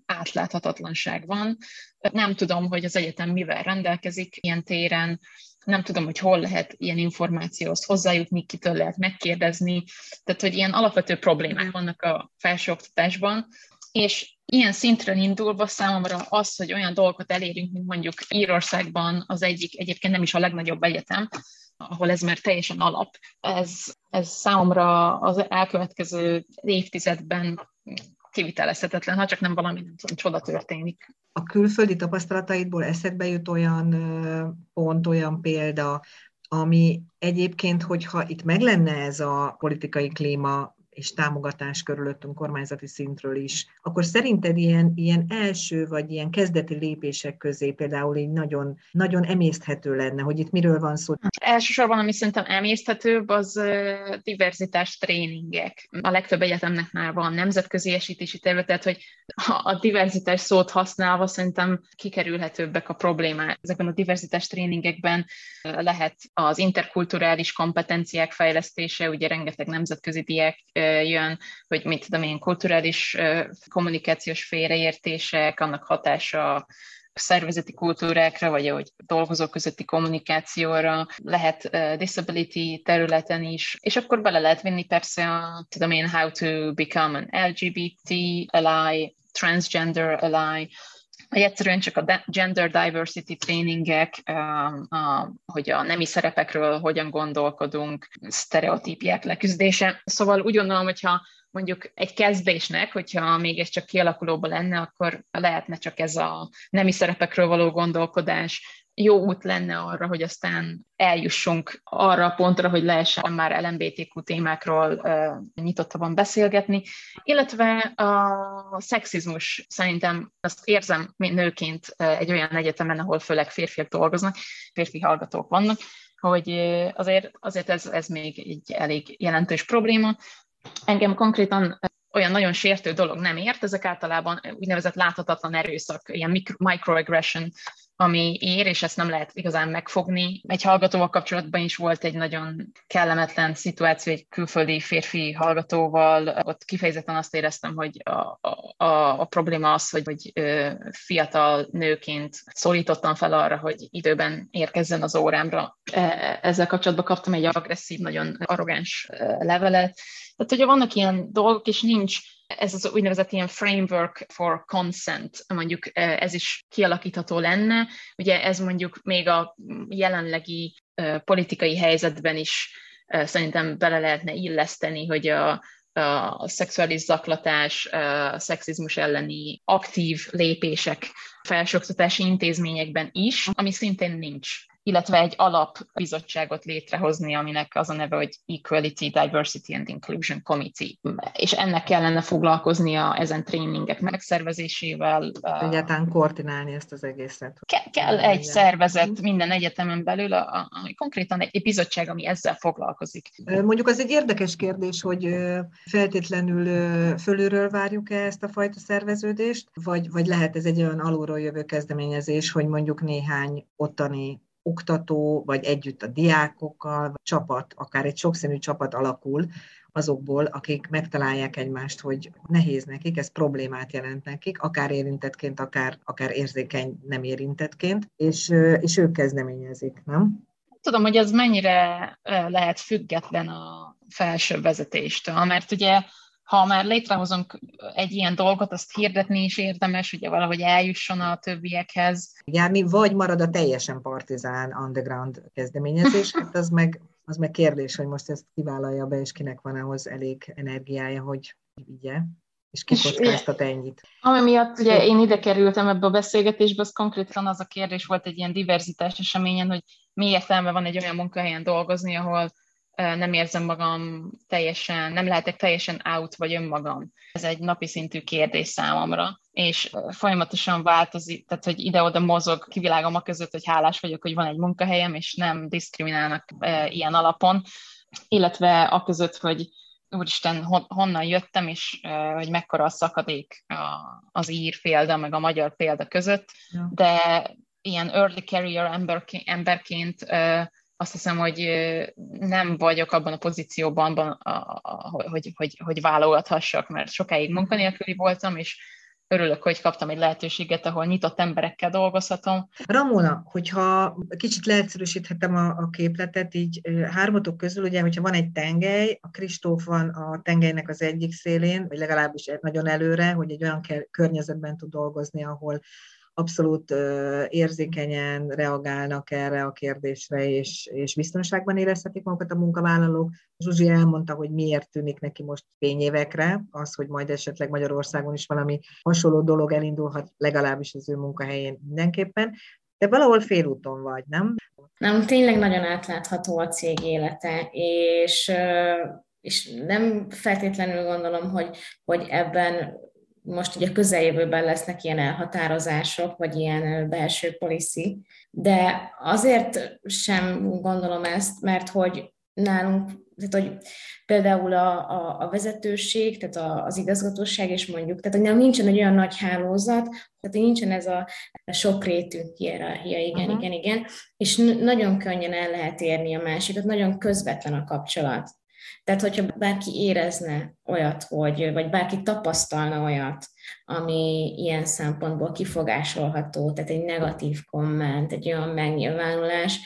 átláthatatlanság van. Nem tudom, hogy az egyetem mivel rendelkezik ilyen téren, nem tudom, hogy hol lehet ilyen információhoz hozzájutni, kitől lehet megkérdezni, tehát hogy ilyen alapvető problémák vannak a felsőoktatásban, és ilyen szintre indulva számomra az, hogy olyan dolgokat elérünk, mint mondjuk Írországban az egyik, egyébként nem is a legnagyobb egyetem, ahol ez már teljesen alap, ez, ez számomra az elkövetkező évtizedben kivitelezhetetlen, ha csak nem valami, nem tudom, csoda történik. A külföldi tapasztalataidból eszedbe jut olyan pont, olyan példa, ami egyébként, hogyha itt meg lenne ez a politikai klíma és támogatás körülöttünk kormányzati szintről is, akkor szerinted ilyen, ilyen első vagy ilyen kezdeti lépések közé például így nagyon, nagyon emészthető lenne, hogy itt miről van szó? Elsősorban, ami szerintem emészthetőbb, az diverzitás tréningek. A legtöbb egyetemnek már van nemzetközi esítési területet, hogy a diverzitás szót használva szerintem kikerülhetőbbek a problémák. Ezekben a diverzitás tréningekben lehet az interkulturális kompetenciák fejlesztése, ugye rengeteg nemzetközi diák jön, hogy mit tudom én, kulturális kommunikációs félreértések, annak hatása szervezeti kultúrákra, vagy ahogy dolgozók közötti kommunikációra, lehet disability területen is, és akkor bele lehet vinni persze a, tudom én, how to become an LGBT ally, transgender ally, vagy egyszerűen csak a gender diversity tréningek, hogy a nemi szerepekről hogyan gondolkodunk, sztereotípiák leküzdése. Szóval úgy gondolom, hogyha mondjuk egy kezdésnek, hogyha még ez csak kialakulóban lenne, akkor lehetne csak ez a nemi szerepekről való gondolkodás, jó út lenne arra, hogy aztán eljussunk arra a pontra, hogy lehessen már LMBTQ témákról uh, nyitottabban beszélgetni, illetve a szexizmus szerintem azt érzem nőként egy olyan egyetemen, ahol főleg férfiak dolgoznak, férfi hallgatók vannak, hogy azért, azért ez, ez még egy elég jelentős probléma. Engem konkrétan olyan nagyon sértő dolog nem ért, ezek általában úgynevezett láthatatlan erőszak, ilyen microaggression ami ér, és ezt nem lehet igazán megfogni. Egy hallgatóval kapcsolatban is volt egy nagyon kellemetlen szituáció egy külföldi férfi hallgatóval. Ott kifejezetten azt éreztem, hogy a, a, a probléma az, hogy, hogy fiatal nőként szólítottam fel arra, hogy időben érkezzen az órámra. E, ezzel kapcsolatban kaptam egy agresszív, nagyon arrogáns levelet. Tehát, hogyha vannak ilyen dolgok, és nincs ez az úgynevezett ilyen framework for consent, mondjuk e, ez is kialakítható lenne. Ugye ez mondjuk még a jelenlegi e, politikai helyzetben is e, szerintem bele lehetne illeszteni, hogy a, a szexuális zaklatás, a szexizmus elleni aktív lépések felsőoktatási intézményekben is, ami szintén nincs illetve egy alapbizottságot létrehozni, aminek az a neve, hogy Equality, Diversity and Inclusion Committee. És ennek kellene foglalkoznia ezen tréningek megszervezésével. Egyáltalán koordinálni ezt az egészet. Ke- kell egy szervezet minden egyetemen belül, ami konkrétan egy bizottság, ami ezzel foglalkozik. Mondjuk az egy érdekes kérdés, hogy feltétlenül fölülről várjuk-e ezt a fajta szerveződést, vagy, vagy lehet ez egy olyan alulról jövő kezdeményezés, hogy mondjuk néhány ottani oktató, vagy együtt a diákokkal, vagy csapat, akár egy sokszínű csapat alakul azokból, akik megtalálják egymást, hogy nehéz nekik, ez problémát jelent nekik, akár érintettként, akár, akár érzékeny nem érintettként, és, és ők kezdeményezik, nem? Tudom, hogy ez mennyire lehet független a felső vezetéstől, mert ugye ha már létrehozunk egy ilyen dolgot, azt hirdetni is érdemes, ugye valahogy eljusson a többiekhez. Járni, vagy marad a teljesen partizán underground kezdeményezés, hát az meg, az meg kérdés, hogy most ezt kivállalja be, és kinek van ahhoz elég energiája, hogy vigye. és kikockáztat ennyit. Ami miatt ugye én ide kerültem ebbe a beszélgetésbe, az konkrétan az a kérdés volt egy ilyen diverzitás eseményen, hogy mi értelme van egy olyan munkahelyen dolgozni, ahol nem érzem magam teljesen, nem lehetek teljesen out vagy önmagam. Ez egy napi szintű kérdés számomra, és folyamatosan változik, tehát hogy ide-oda mozog kivilágom a között, hogy hálás vagyok, hogy van egy munkahelyem, és nem diszkriminálnak e, ilyen alapon, illetve a között, hogy úristen, honnan jöttem, és e, hogy mekkora a szakadék az ír példa, meg a magyar példa között, ja. de ilyen early career emberként azt hiszem, hogy nem vagyok abban a pozícióban, hogy, hogy, hogy válogathassak, mert sokáig munkanélküli voltam, és örülök, hogy kaptam egy lehetőséget, ahol nyitott emberekkel dolgozhatom. Ramona, hogyha kicsit leegyszerűsíthetem a, a képletet, így hármatok közül, ugye, hogyha van egy tengely, a Kristóf van a tengelynek az egyik szélén, vagy legalábbis nagyon előre, hogy egy olyan környezetben tud dolgozni, ahol abszolút érzékenyen reagálnak erre a kérdésre, és, és biztonságban érezhetik magukat a munkavállalók. Zsuzsi elmondta, hogy miért tűnik neki most fényévekre az, hogy majd esetleg Magyarországon is valami hasonló dolog elindulhat, legalábbis az ő munkahelyén mindenképpen. De valahol félúton vagy, nem? Nem, tényleg nagyon átlátható a cég élete, és és nem feltétlenül gondolom, hogy, hogy ebben most ugye a közeljövőben lesznek ilyen elhatározások, vagy ilyen belső policy, de azért sem gondolom ezt, mert hogy nálunk, tehát hogy például a, a, a vezetőség, tehát az igazgatóság, és mondjuk, tehát hogy nincsen egy olyan nagy hálózat, tehát nincsen ez a sokrétű hierarchia, igen, uh-huh. igen, igen, és nagyon könnyen el lehet érni a másikat, nagyon közvetlen a kapcsolat. Tehát, hogyha bárki érezne olyat, hogy, vagy bárki tapasztalna olyat, ami ilyen szempontból kifogásolható, tehát egy negatív komment, egy olyan megnyilvánulás,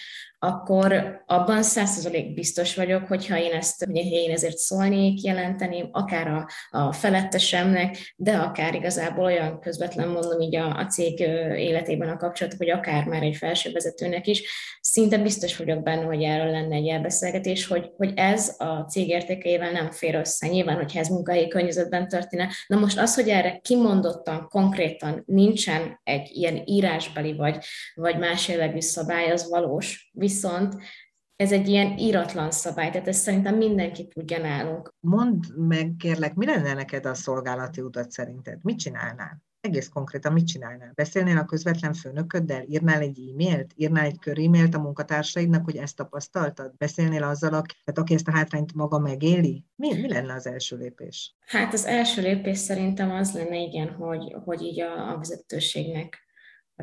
akkor abban százszerzalék biztos vagyok, hogyha én ezt, hogy én ezért szólnék, jelenteném, akár a, a felettesemnek, de akár igazából olyan közvetlen mondom így a, a cég életében a kapcsolatok, hogy akár már egy felsővezetőnek is, szinte biztos vagyok benne, hogy erről lenne egy elbeszélgetés, hogy, hogy ez a cég értékeivel nem fér össze. Nyilván, hogyha ez munkahelyi környezetben történne. Na most az, hogy erre kimondottan, konkrétan nincsen egy ilyen írásbeli vagy, vagy más jellegű szabály, az valós viszont ez egy ilyen íratlan szabály, tehát ezt szerintem mindenki tudja nálunk. Mondd meg, kérlek, mi lenne neked a szolgálati utat szerinted? Mit csinálnál? Egész konkrétan mit csinálnál? Beszélnél a közvetlen főnököddel? Írnál egy e-mailt? Írnál egy kör e-mailt a munkatársaidnak, hogy ezt tapasztaltad? Beszélnél azzal, aki, tehát aki ezt a hátrányt maga megéli? Mi, mi lenne az első lépés? Hát az első lépés szerintem az lenne, igen, hogy, hogy így a, a vezetőségnek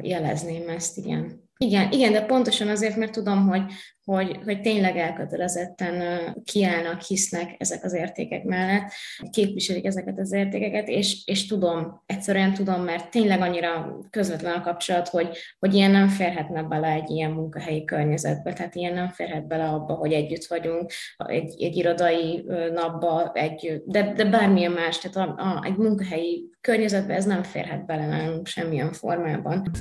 jelezném ezt, igen. Igen, igen, de pontosan azért, mert tudom, hogy, hogy, hogy tényleg elkötelezetten kiállnak, hisznek ezek az értékek mellett, képviselik ezeket az értékeket, és, és tudom, egyszerűen tudom, mert tényleg annyira közvetlen a kapcsolat, hogy, hogy ilyen nem férhetne bele egy ilyen munkahelyi környezetbe, tehát ilyen nem férhet bele abba, hogy együtt vagyunk, egy, egy irodai napba, egy, de, de bármilyen más, tehát a, a, egy munkahelyi környezetbe ez nem férhet bele nálunk semmilyen formában.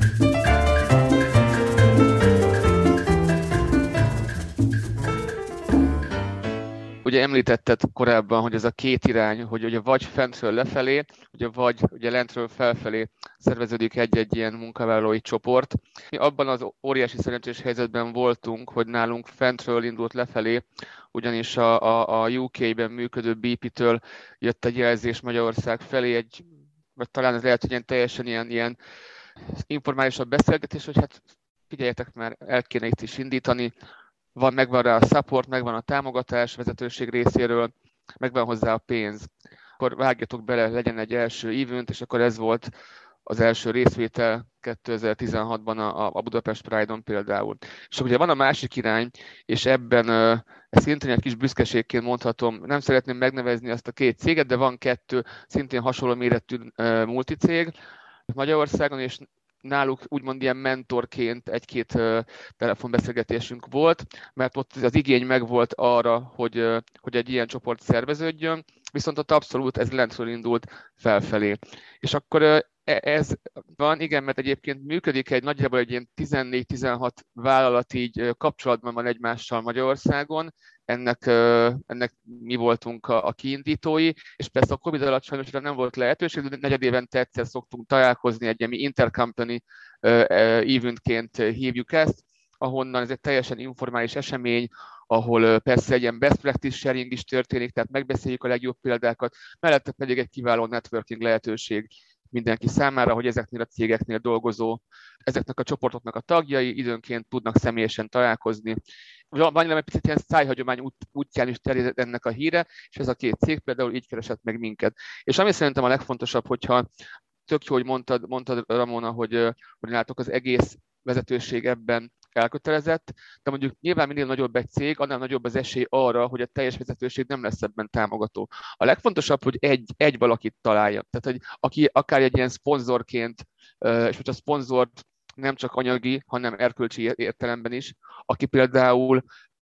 Ugye említetted korábban, hogy ez a két irány, hogy ugye vagy fentről lefelé, ugye vagy ugye lentről felfelé szerveződik egy-egy ilyen munkavállalói csoport. Mi abban az óriási szerencsés helyzetben voltunk, hogy nálunk fentről indult lefelé, ugyanis a, a, a UK-ben működő BP-től jött egy jelzés Magyarország felé, egy, vagy talán ez lehet, hogy ilyen teljesen ilyen, ilyen informálisabb beszélgetés, hogy hát figyeljetek már, el kéne itt is indítani, van, megvan rá a support, megvan a támogatás vezetőség részéről, megvan hozzá a pénz. Akkor vágjatok bele, legyen egy első event, és akkor ez volt az első részvétel 2016-ban a, a Budapest Pride-on például. És ugye van a másik irány, és ebben ezt szintén egy kis büszkeségként mondhatom, nem szeretném megnevezni azt a két céget, de van kettő szintén hasonló méretű multicég Magyarországon, és náluk úgymond ilyen mentorként egy-két telefonbeszélgetésünk volt, mert ott az igény megvolt arra, hogy, hogy egy ilyen csoport szerveződjön, viszont ott abszolút ez lentről indult felfelé. És akkor e, ez van, igen, mert egyébként működik egy nagyjából egy ilyen 14-16 vállalat így kapcsolatban van egymással Magyarországon, ennek, ennek mi voltunk a, a kiindítói, és persze a Covid alatt sajnos nem volt lehetőség, de negyed évente egyszer szoktunk találkozni, egy ilyen intercompany eventként hívjuk ezt, ahonnan ez egy teljesen informális esemény, ahol persze egy ilyen best practice sharing is történik, tehát megbeszéljük a legjobb példákat, mellette pedig egy kiváló networking lehetőség mindenki számára, hogy ezeknél a cégeknél dolgozó, ezeknek a csoportoknak a tagjai időnként tudnak személyesen találkozni. Van egy picit ilyen szájhagyomány út, útján is terjed ennek a híre, és ez a két cég például így keresett meg minket. És ami szerintem a legfontosabb, hogyha tök jó, hogy mondtad, mondtad Ramona, hogy, hogy látok az egész vezetőség ebben elkötelezett, de mondjuk nyilván minél nagyobb egy cég, annál nagyobb az esély arra, hogy a teljes vezetőség nem lesz ebben támogató. A legfontosabb, hogy egy, egy valakit találja. Tehát, hogy aki akár egy ilyen szponzorként, és hogy a szponzort nem csak anyagi, hanem erkölcsi értelemben is, aki például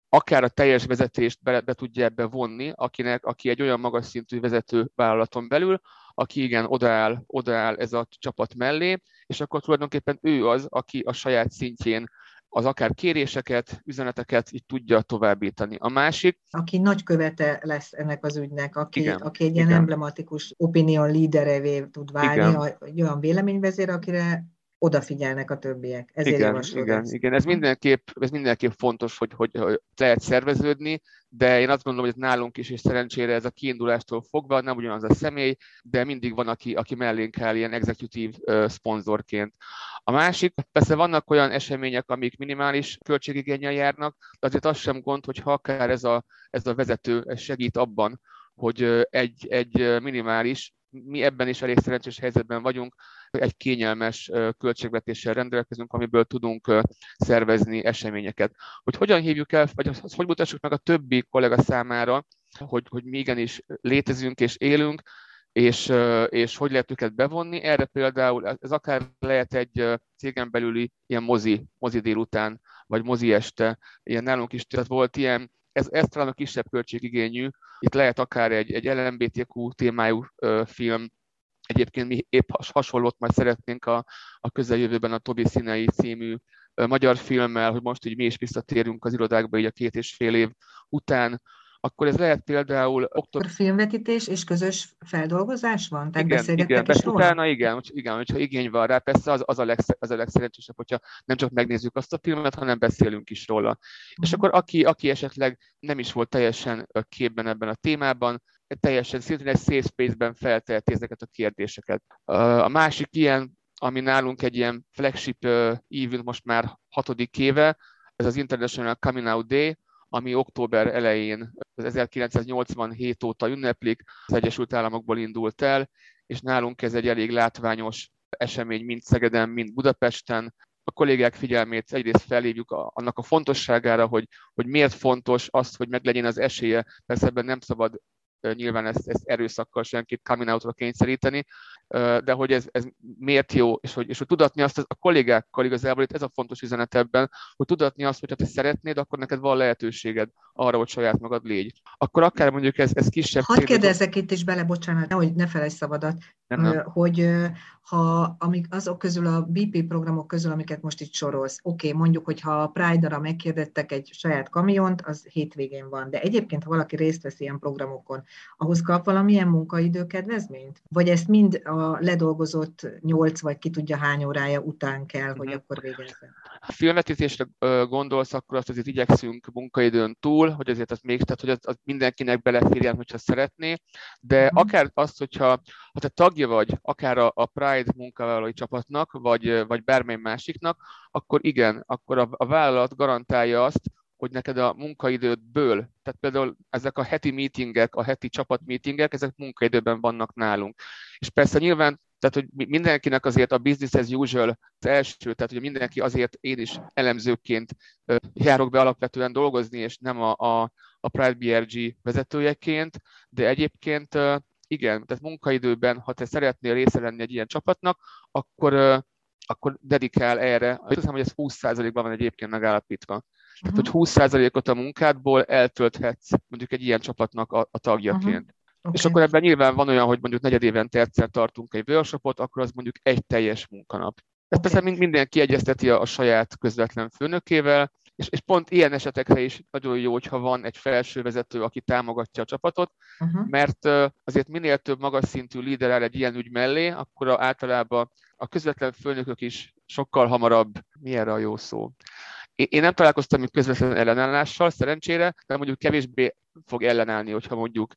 akár a teljes vezetést be, be tudja ebbe vonni, akinek, aki egy olyan magas szintű vezető vállalaton belül, aki igen, odaáll, odaáll ez a csapat mellé, és akkor tulajdonképpen ő az, aki a saját szintjén az akár kéréseket, üzeneteket így tudja továbbítani. A másik... Aki nagykövete lesz ennek az ügynek, aki, igen, aki egy ilyen igen. emblematikus opinion leaderevé tud válni, egy olyan véleményvezér, akire odafigyelnek a többiek. Ezért igen, igen, ezt. igen. Ez mindenképp, ez mindenképp fontos, hogy, hogy, hogy lehet szerveződni, de én azt gondolom, hogy ez nálunk is, és szerencsére ez a kiindulástól fogva nem ugyanaz a személy, de mindig van, aki, aki mellénk áll ilyen executív uh, szponzorként. A másik, persze vannak olyan események, amik minimális költségigényel járnak, de azért az sem gond, hogy ha akár ez a, ez a vezető segít abban, hogy egy, egy minimális mi ebben is elég szerencsés helyzetben vagyunk, egy kényelmes költségvetéssel rendelkezünk, amiből tudunk szervezni eseményeket. Hogy hogyan hívjuk el, vagy azt, hogy mutassuk meg a többi kollega számára, hogy, hogy mi igenis létezünk és élünk, és, és hogy lehet őket bevonni. Erre például ez akár lehet egy cégen belüli ilyen mozi, mozi délután, vagy mozi este, ilyen nálunk is, tehát volt ilyen ez, ez talán a kisebb költségigényű. Itt lehet akár egy, egy LMBTQ témájú ö, film, Egyébként mi épp hasonlót majd szeretnénk a, a közeljövőben a Tobi Színei című magyar filmmel, hogy most így mi is visszatérünk az irodákba így a két és fél év után, akkor ez lehet például... Október... Filmvetítés és közös feldolgozás van? Tehát igen, igen, is róla? utána igen, igen, hogyha igény van rá, persze az, az, a, legsz, az a legszerencsésebb, hogyha nem csak megnézzük azt a filmet, hanem beszélünk is róla. Uh-huh. És mhm. akkor aki, aki esetleg nem is volt teljesen képben ebben a témában, teljesen szintén egy safe space-ben felteheti ezeket a kérdéseket. A másik ilyen, ami nálunk egy ilyen flagship event most már hatodik éve, ez az International Coming Out Day, ami október elején, az 1987 óta ünneplik, az Egyesült Államokból indult el, és nálunk ez egy elég látványos esemény mind Szegeden, mind Budapesten. A kollégák figyelmét egyrészt felhívjuk annak a fontosságára, hogy, hogy miért fontos az, hogy meglegyen az esélye. Persze ebben nem szabad nyilván ezt, ezt erőszakkal senkit coming out-ra kényszeríteni, de hogy ez, ez miért jó, és hogy, és hogy tudatni azt a kollégákkal igazából, itt ez a fontos üzenet ebben, hogy tudatni azt, hogy ha te szeretnéd, akkor neked van lehetőséged arra, hogy saját magad légy. Akkor akár mondjuk ez, ez kisebb... Hadd kérdezzek itt is bele, bocsánat, hogy ne felejtsd szabadat, hogy ha amik azok közül a BP programok közül, amiket most itt sorolsz, oké, okay, mondjuk, hogy ha a Pride-ra megkérdettek egy saját kamiont, az hétvégén van, de egyébként, ha valaki részt vesz ilyen programokon, ahhoz kap valamilyen munkaidő kedvezményt? Vagy ezt mind a ledolgozott nyolc vagy ki tudja hány órája után kell, hogy mm-hmm. akkor végezzen? Filmvetítésre gondolsz, akkor azt azért igyekszünk munkaidőn túl, hogy azért az még, tehát hogy az, az mindenkinek beleférjen, hogyha szeretné, de mm-hmm. akár azt, hogyha ha te tagja vagy, akár a, a Pride munkavállalói csapatnak, vagy, vagy bármely másiknak, akkor igen, akkor a, a vállalat garantálja azt, hogy neked a munkaidődből, tehát például ezek a heti meetingek, a heti csapatmeetingek, ezek munkaidőben vannak nálunk. És persze nyilván tehát, hogy mindenkinek azért a business as usual az első, tehát hogy mindenki azért én is elemzőként járok be alapvetően dolgozni, és nem a, a, a Pride BRG vezetőjeként, de egyébként igen, tehát munkaidőben, ha te szeretnél része lenni egy ilyen csapatnak, akkor, akkor dedikál erre. Azt hiszem, hogy ez 20%-ban van egyébként megállapítva. Tehát, hogy 20%-ot a munkádból eltölthetsz mondjuk egy ilyen csapatnak a, a tagjaként. Uh-huh. Okay. És akkor ebben nyilván van olyan, hogy mondjuk negyed évente egyszer tartunk egy workshopot, akkor az mondjuk egy teljes munkanap. Okay. persze mindenki egyezteti a, a saját közvetlen főnökével, és, és pont ilyen esetekre is nagyon jó, hogyha van egy felső vezető, aki támogatja a csapatot, uh-huh. mert azért minél több magas szintű líder áll egy ilyen ügy mellé, akkor általában a közvetlen főnökök is sokkal hamarabb, mi erre a jó szó? Én nem találkoztam még közvetlen ellenállással, szerencsére, de mondjuk kevésbé fog ellenállni, hogyha mondjuk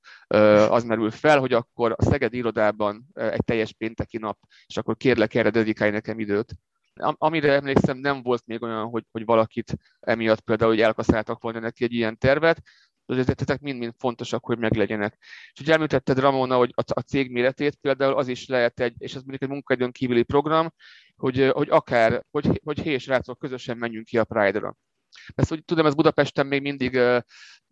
az merül fel, hogy akkor a Szeged irodában egy teljes pénteki nap, és akkor kérlek erre dedikálj nekem időt. Amire emlékszem, nem volt még olyan, hogy, hogy valakit emiatt például, hogy elkaszáltak volna neki egy ilyen tervet, de ezek mind-mind fontosak, hogy meglegyenek. És ugye említetted, Ramona, hogy a, cég méretét például az is lehet egy, és ez mondjuk egy munkaidőn kívüli program, hogy, hogy akár, hogy, hogy hé és közösen menjünk ki a Pride-ra. Ezt, hogy tudom, ez Budapesten még mindig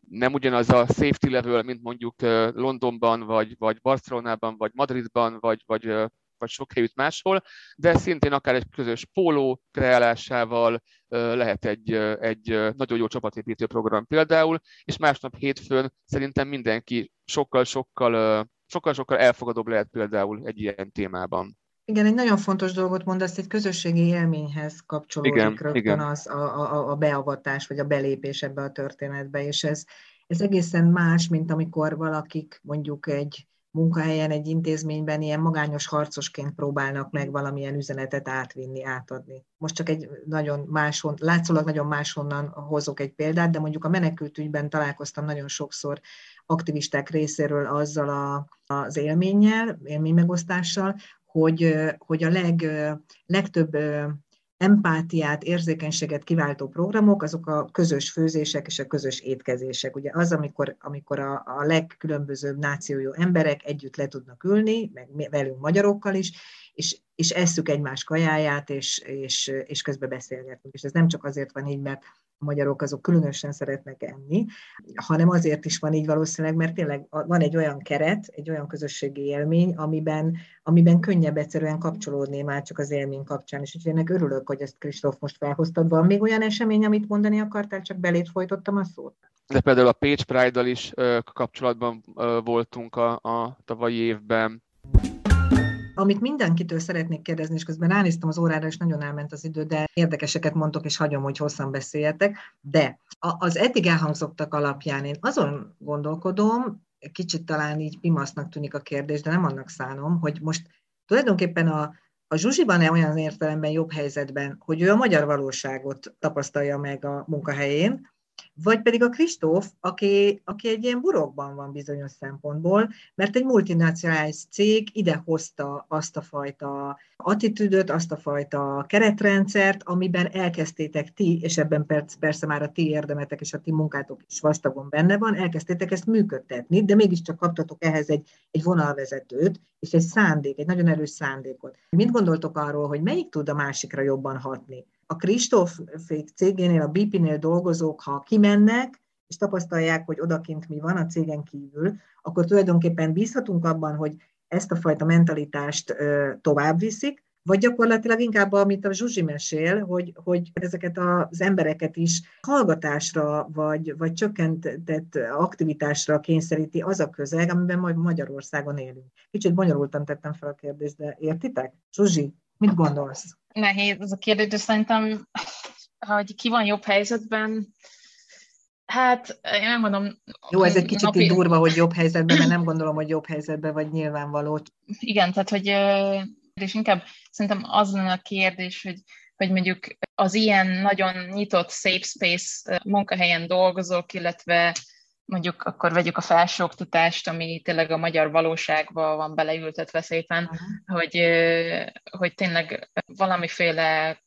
nem ugyanaz a safety level, mint mondjuk Londonban, vagy, vagy Barcelonában, vagy Madridban, vagy, vagy vagy sok helyütt máshol, de szintén akár egy közös póló kreálásával lehet egy, egy nagyon jó csapatépítő program például, és másnap hétfőn szerintem mindenki sokkal-sokkal sokkal-sokkal elfogadóbb lehet például egy ilyen témában. Igen, egy nagyon fontos dolgot mondasz, egy közösségi élményhez kapcsolódik igen, rögtön igen. Az, a, a, a beavatás, vagy a belépés ebbe a történetbe, és ez, ez egészen más, mint amikor valakik mondjuk egy munkahelyen, egy intézményben ilyen magányos harcosként próbálnak meg valamilyen üzenetet átvinni, átadni. Most csak egy nagyon máshon, látszólag nagyon máshonnan hozok egy példát, de mondjuk a menekültügyben találkoztam nagyon sokszor aktivisták részéről azzal a, az élménnyel, élménymegosztással, hogy, hogy a leg, legtöbb empátiát, érzékenységet kiváltó programok, azok a közös főzések és a közös étkezések. Ugye az, amikor, amikor a, a legkülönbözőbb nációjú emberek együtt le tudnak ülni, meg velünk magyarokkal is, és, és esszük egymás kajáját, és, és, és közben beszélgetünk. És ez nem csak azért van így, mert magyarok azok különösen szeretnek enni, hanem azért is van így valószínűleg, mert tényleg van egy olyan keret, egy olyan közösségi élmény, amiben, amiben könnyebb egyszerűen kapcsolódni már csak az élmény kapcsán, és úgyhogy ennek örülök, hogy ezt Kristóf most felhoztad. Van még olyan esemény, amit mondani akartál, csak belét folytottam a szót? De például a Pécs Pride-dal is kapcsolatban voltunk a, a tavalyi évben. Amit mindenkitől szeretnék kérdezni, és közben ránéztem az órára, és nagyon elment az idő, de érdekeseket mondtok, és hagyom, hogy hosszan beszéljetek. De az eddig elhangzottak alapján én azon gondolkodom, kicsit talán így pimasznak tűnik a kérdés, de nem annak szánom, hogy most tulajdonképpen a, a Zsuzsi van-e olyan értelemben jobb helyzetben, hogy ő a magyar valóságot tapasztalja meg a munkahelyén, vagy pedig a Kristóf, aki, aki egy ilyen burokban van bizonyos szempontból, mert egy multinacionális cég idehozta azt a fajta attitűdöt, azt a fajta keretrendszert, amiben elkezdtétek ti, és ebben persze már a ti érdemetek és a ti munkátok is vastagon benne van, elkezdtétek ezt működtetni, de mégiscsak kaptatok ehhez egy, egy vonalvezetőt, és egy szándék, egy nagyon erős szándékot. Mit gondoltok arról, hogy melyik tud a másikra jobban hatni? A Kristóf cégénél, a BP-nél dolgozók, ha kimennek, és tapasztalják, hogy odakint mi van a cégen kívül, akkor tulajdonképpen bízhatunk abban, hogy ezt a fajta mentalitást tovább viszik, vagy gyakorlatilag inkább, amit a Zsuzsi mesél, hogy, hogy ezeket az embereket is hallgatásra, vagy, vagy csökkentett aktivitásra kényszeríti az a közeg, amiben majd Magyarországon élünk. Kicsit bonyolultan tettem fel a kérdést, de értitek? Zsuzsi, mit gondolsz? nehéz ez a kérdés, de szerintem, hogy ki van jobb helyzetben, Hát, én nem mondom... Jó, ez egy kicsit napi... durva, hogy jobb helyzetben, mert nem gondolom, hogy jobb helyzetben vagy nyilvánvaló. Igen, tehát, hogy és inkább szerintem az lenne a kérdés, hogy, hogy mondjuk az ilyen nagyon nyitott safe space munkahelyen dolgozók, illetve mondjuk akkor vegyük a felsőoktatást, ami tényleg a magyar valóságba van beleültetve szépen, uh-huh. hogy, hogy tényleg valamiféle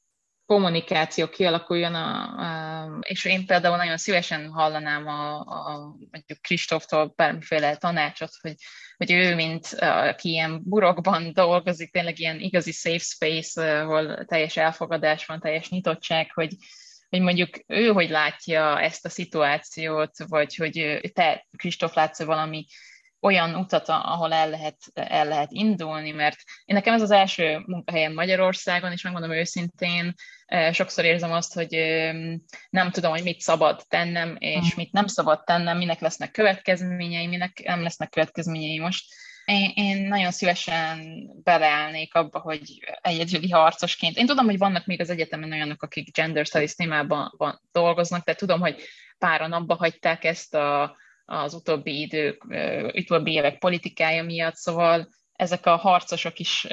kommunikáció kialakuljon, a, a, és én például nagyon szívesen hallanám a, a mondjuk Kristóftól bármiféle tanácsot, hogy, hogy ő, mint aki ilyen burokban dolgozik, tényleg ilyen igazi safe space, ahol teljes elfogadás van, teljes nyitottság, hogy, hogy mondjuk ő hogy látja ezt a szituációt, vagy hogy te, Kristóf, látsz valami olyan utat, ahol el lehet, el lehet indulni, mert én nekem ez az első munkahelyem Magyarországon, és megmondom őszintén, sokszor érzem azt, hogy nem tudom, hogy mit szabad tennem, és mit nem szabad tennem, minek lesznek következményei, minek nem lesznek következményei most én, én nagyon szívesen beleállnék abba, hogy egyedüli harcosként. Én tudom, hogy vannak még az egyetemen olyanok, akik gender studies témában van, dolgoznak, de tudom, hogy páran abba hagyták ezt a, az utóbbi idők, utóbbi évek politikája miatt, szóval ezek a harcosok is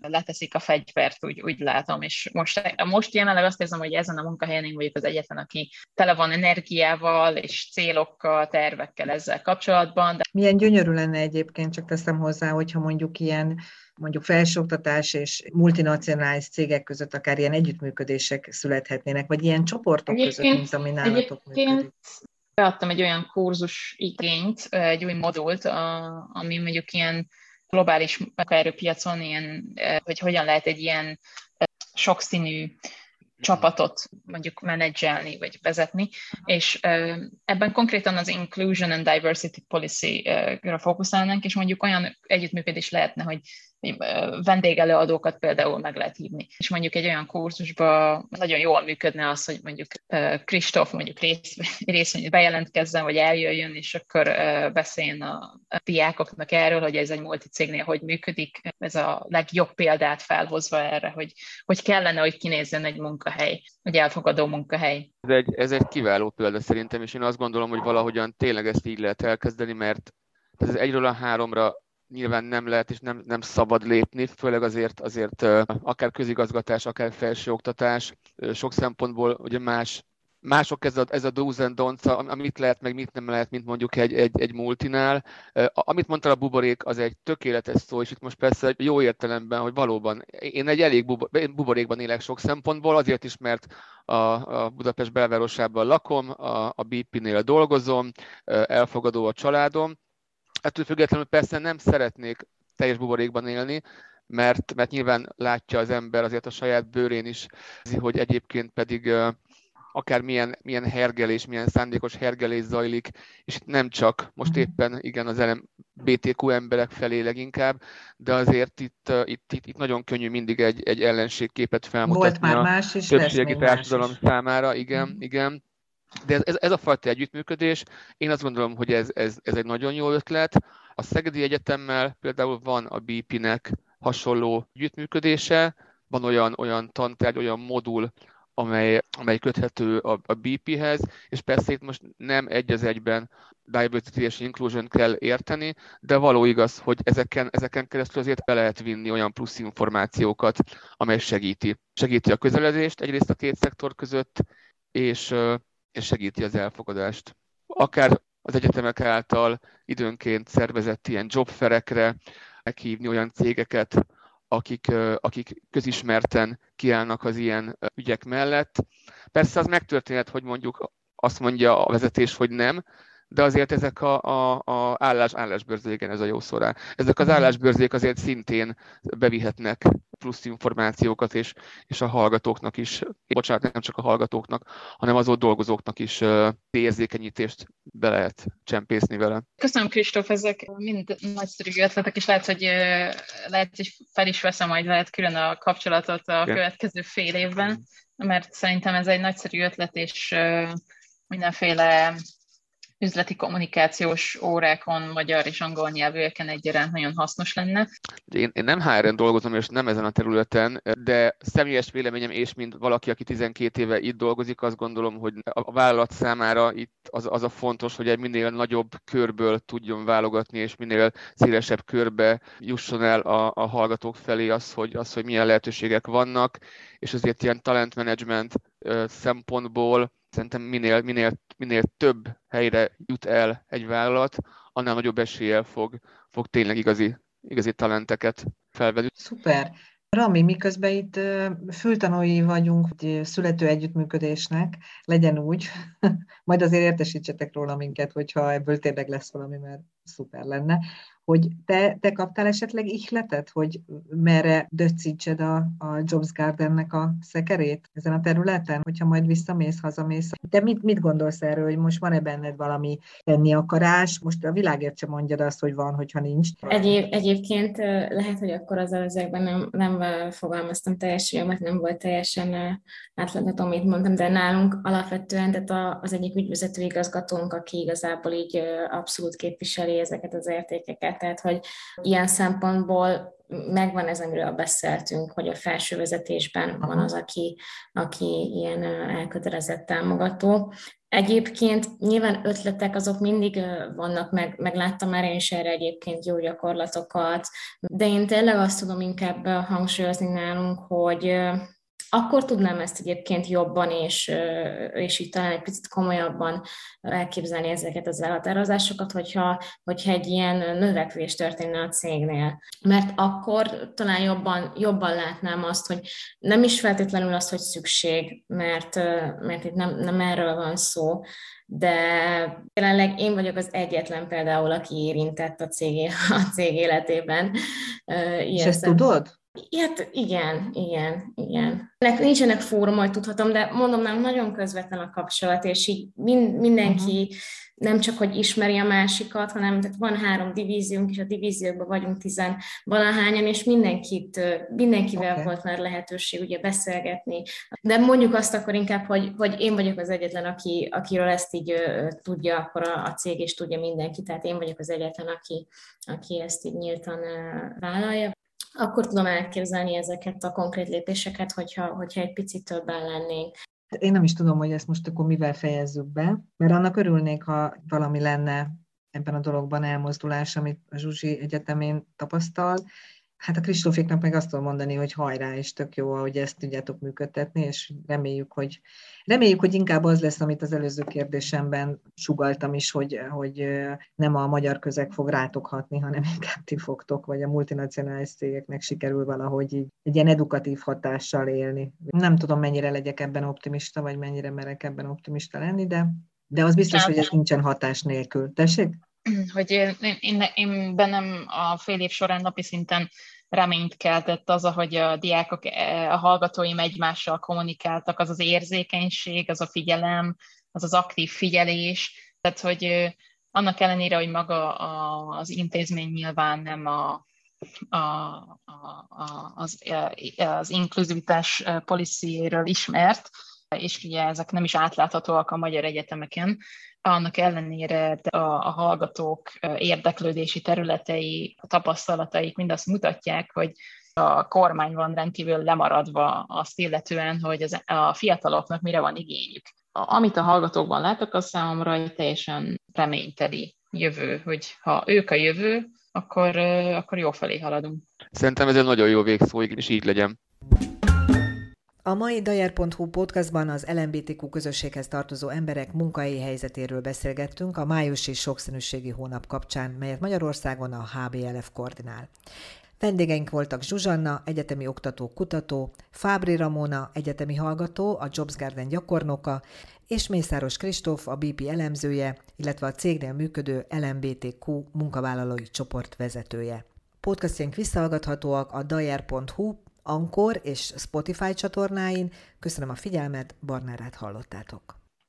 leteszik a fegyvert, úgy, úgy látom, és most, most jelenleg azt érzem, hogy ezen a munkahelyen én vagyok az egyetlen, aki tele van energiával és célokkal, tervekkel ezzel kapcsolatban. De... Milyen gyönyörű lenne egyébként, csak teszem hozzá, hogyha mondjuk ilyen mondjuk felsőoktatás és multinacionális cégek között akár ilyen együttműködések születhetnének, vagy ilyen csoportok egyébként, között, mint ami nálatok működik. Beadtam egy olyan kurzus igényt, egy új modult, ami mondjuk ilyen globális munkaerőpiacon ilyen, hogy hogyan lehet egy ilyen sokszínű csapatot mondjuk menedzselni vagy vezetni, és ebben konkrétan az Inclusion and Diversity Policy-ra fókuszálnánk, és mondjuk olyan együttműködés lehetne, hogy vendégelőadókat például meg lehet hívni. És mondjuk egy olyan kurzusban nagyon jól működne az, hogy mondjuk Kristóf mondjuk rész, részvényt bejelentkezzen, vagy eljöjjön, és akkor beszéljen a, a diákoknak erről, hogy ez egy multicégnél hogy működik. Ez a legjobb példát felhozva erre, hogy, hogy kellene, hogy kinézzen egy munkahely, egy elfogadó munkahely. Ez egy, ez egy kiváló példa szerintem, és én azt gondolom, hogy valahogyan tényleg ezt így lehet elkezdeni, mert ez egyről a háromra nyilván nem lehet és nem, nem szabad lépni, főleg azért, azért akár közigazgatás, akár felsőoktatás, sok szempontból ugye más mások ez a, ez a do's and don'ts, amit lehet, meg mit nem lehet, mint mondjuk egy, egy, egy multinál. Amit mondtál a buborék, az egy tökéletes szó, és itt most persze jó értelemben, hogy valóban én egy elég buborékban élek sok szempontból, azért is, mert a, a Budapest belvárosában lakom, a, a BP-nél dolgozom, elfogadó a családom, Ettől függetlenül persze nem szeretnék teljes buborékban élni, mert, mert nyilván látja az ember azért a saját bőrén is, hogy egyébként pedig akár milyen, milyen hergelés, milyen szándékos hergelés zajlik, és itt nem csak most mhm. éppen igen az LMBTQ emberek felé leginkább, de azért itt, itt, itt, itt nagyon könnyű mindig egy, egy ellenségképet felmutatni Volt már más is, a többségi társadalom számára, igen, mm. igen. De ez, ez, ez a fajta együttműködés, én azt gondolom, hogy ez, ez, ez egy nagyon jó ötlet. A Szegedi Egyetemmel például van a BP-nek hasonló együttműködése, van olyan, olyan tantárgy, olyan modul, amely, amely köthető a, a BP-hez, és persze itt most nem egy az egyben diversity és inclusion kell érteni, de való igaz, hogy ezeken, ezeken keresztül azért be lehet vinni olyan plusz információkat, amely segíti. Segíti a közeledést egyrészt a két szektor között, és, és segíti az elfogadást. Akár az egyetemek által időnként szervezett ilyen jobferekre meghívni olyan cégeket, akik, akik közismerten kiállnak az ilyen ügyek mellett. Persze az megtörténhet, hogy mondjuk azt mondja a vezetés, hogy nem, de azért ezek a, a, a állás, állásbőrzé, igen, ez a jó szó rá. Ezek az mhm. állásbőrzék azért szintén bevihetnek plusz információkat, és, és a hallgatóknak is, bocsánat, nem csak a hallgatóknak, hanem az ott dolgozóknak is érzékenyítést be lehet csempészni vele. Köszönöm, Kristóf, ezek mind nagyszerű ötletek, és lehet, hogy lehet, hogy fel is veszem majd lehet külön a kapcsolatot a következő fél évben, mert szerintem ez egy nagyszerű ötlet, és mindenféle üzleti kommunikációs órákon magyar és angol nyelvűeken egyaránt nagyon hasznos lenne. Én, én nem HR-en dolgozom, és nem ezen a területen, de személyes véleményem, és mint valaki, aki 12 éve itt dolgozik, azt gondolom, hogy a vállalat számára itt az, az a fontos, hogy egy minél nagyobb körből tudjon válogatni, és minél szélesebb körbe jusson el a, a hallgatók felé az hogy, az, hogy milyen lehetőségek vannak, és azért ilyen talentmanagement szempontból szerintem minél, minél, minél több helyre jut el egy vállalat, annál nagyobb eséllyel fog, fog tényleg igazi, igazi talenteket felvenni. Szuper. Rami, miközben itt fültanúi vagyunk születő együttműködésnek, legyen úgy, majd azért értesítsetek róla minket, hogyha ebből tényleg lesz valami, mert szuper lenne hogy te, te kaptál esetleg ihletet, hogy merre döccítsed a, a Jobs Gardennek a szekerét ezen a területen, hogyha majd visszamész, hazamész. Te mit, mit gondolsz erről, hogy most van-e benned valami tenni akarás? Most a világért sem mondjad azt, hogy van, hogyha nincs. Egyéb, egyébként lehet, hogy akkor az ezekben nem, nem fogalmaztam teljesen mert nem volt teljesen átlátható, amit mondtam, de nálunk alapvetően tehát az egyik ügyvezető igazgatónk, aki igazából így abszolút képviseli ezeket az értékeket, munkát. Tehát, hogy ilyen szempontból megvan ez, amiről beszéltünk, hogy a felső vezetésben van az, aki, aki ilyen elkötelezett támogató. Egyébként nyilván ötletek azok mindig vannak, meg, meg láttam már én is erre egyébként jó gyakorlatokat, de én tényleg azt tudom inkább hangsúlyozni nálunk, hogy akkor tudnám ezt egyébként jobban és, és így talán egy picit komolyabban elképzelni ezeket az elhatározásokat, hogyha, hogyha egy ilyen növekvés történne a cégnél. Mert akkor talán jobban, jobban látnám azt, hogy nem is feltétlenül az, hogy szükség, mert, mert itt nem, nem erről van szó, de jelenleg én vagyok az egyetlen például, aki érintett a cég, a cég életében. Ilyen és ezt tudod? Hát igen, igen, igen. Nek nincsenek fórum, hogy tudhatom, de mondom, nem nagyon közvetlen a kapcsolat, és így mind, mindenki uh-huh. nem csak, hogy ismeri a másikat, hanem tehát van három divíziónk, és a divíziókban vagyunk tizen valahányan, és mindenkit, mindenkivel okay. volt már lehetőség ugye beszélgetni. De mondjuk azt akkor inkább, hogy, hogy én vagyok az egyetlen, aki, akiről ezt így tudja, akkor a, a cég is tudja mindenki, tehát én vagyok az egyetlen, aki, aki ezt így nyíltan uh, vállalja akkor tudom elképzelni ezeket a konkrét lépéseket, hogyha, hogyha egy picit többen lennénk. Én nem is tudom, hogy ezt most akkor mivel fejezzük be, mert annak örülnék, ha valami lenne ebben a dologban elmozdulás, amit a Zsuzsi Egyetemén tapasztal, Hát a Kristóféknak meg azt tudom mondani, hogy hajrá, és tök jó, hogy ezt tudjátok működtetni, és reméljük, hogy, reméljük, hogy inkább az lesz, amit az előző kérdésemben sugaltam is, hogy, hogy nem a magyar közeg fog rátok hatni, hanem inkább ti fogtok, vagy a multinacionális cégeknek sikerül valahogy így egy ilyen edukatív hatással élni. Nem tudom, mennyire legyek ebben optimista, vagy mennyire merek ebben optimista lenni, de, de az biztos, hogy ez nincsen hatás nélkül. Tessék? hogy én, én, én bennem a fél év során napi szinten reményt keltett az, ahogy a diákok, e, a hallgatóim egymással kommunikáltak, az az érzékenység, az a figyelem, az az aktív figyelés, tehát hogy annak ellenére, hogy maga az intézmény nyilván nem a, a, a, az, az inkluzivitás policyéről ismert, és ugye ezek nem is átláthatóak a magyar egyetemeken, annak ellenére a, a hallgatók érdeklődési területei, a tapasztalataik mind azt mutatják, hogy a kormány van rendkívül lemaradva azt illetően, hogy az, a fiataloknak mire van igényük. Amit a hallgatókban látok, az számomra egy teljesen reményteli jövő, hogy ha ők a jövő, akkor, akkor jó felé haladunk. Szerintem ez egy nagyon jó végszó, és így legyen. A mai Dajer.hu podcastban az LMBTQ közösséghez tartozó emberek munkai helyzetéről beszélgettünk a májusi sokszínűségi hónap kapcsán, melyet Magyarországon a HBLF koordinál. Vendégeink voltak Zsuzsanna, egyetemi oktató kutató, Fábri Ramona, egyetemi hallgató, a Jobs Garden gyakornoka, és Mészáros Kristóf, a BP elemzője, illetve a cégnél működő LMBTQ munkavállalói csoport vezetője. Podcastjaink visszahallgathatóak a dajer.hu Ankor és Spotify csatornáin. Köszönöm a figyelmet, Barnárát hallottátok.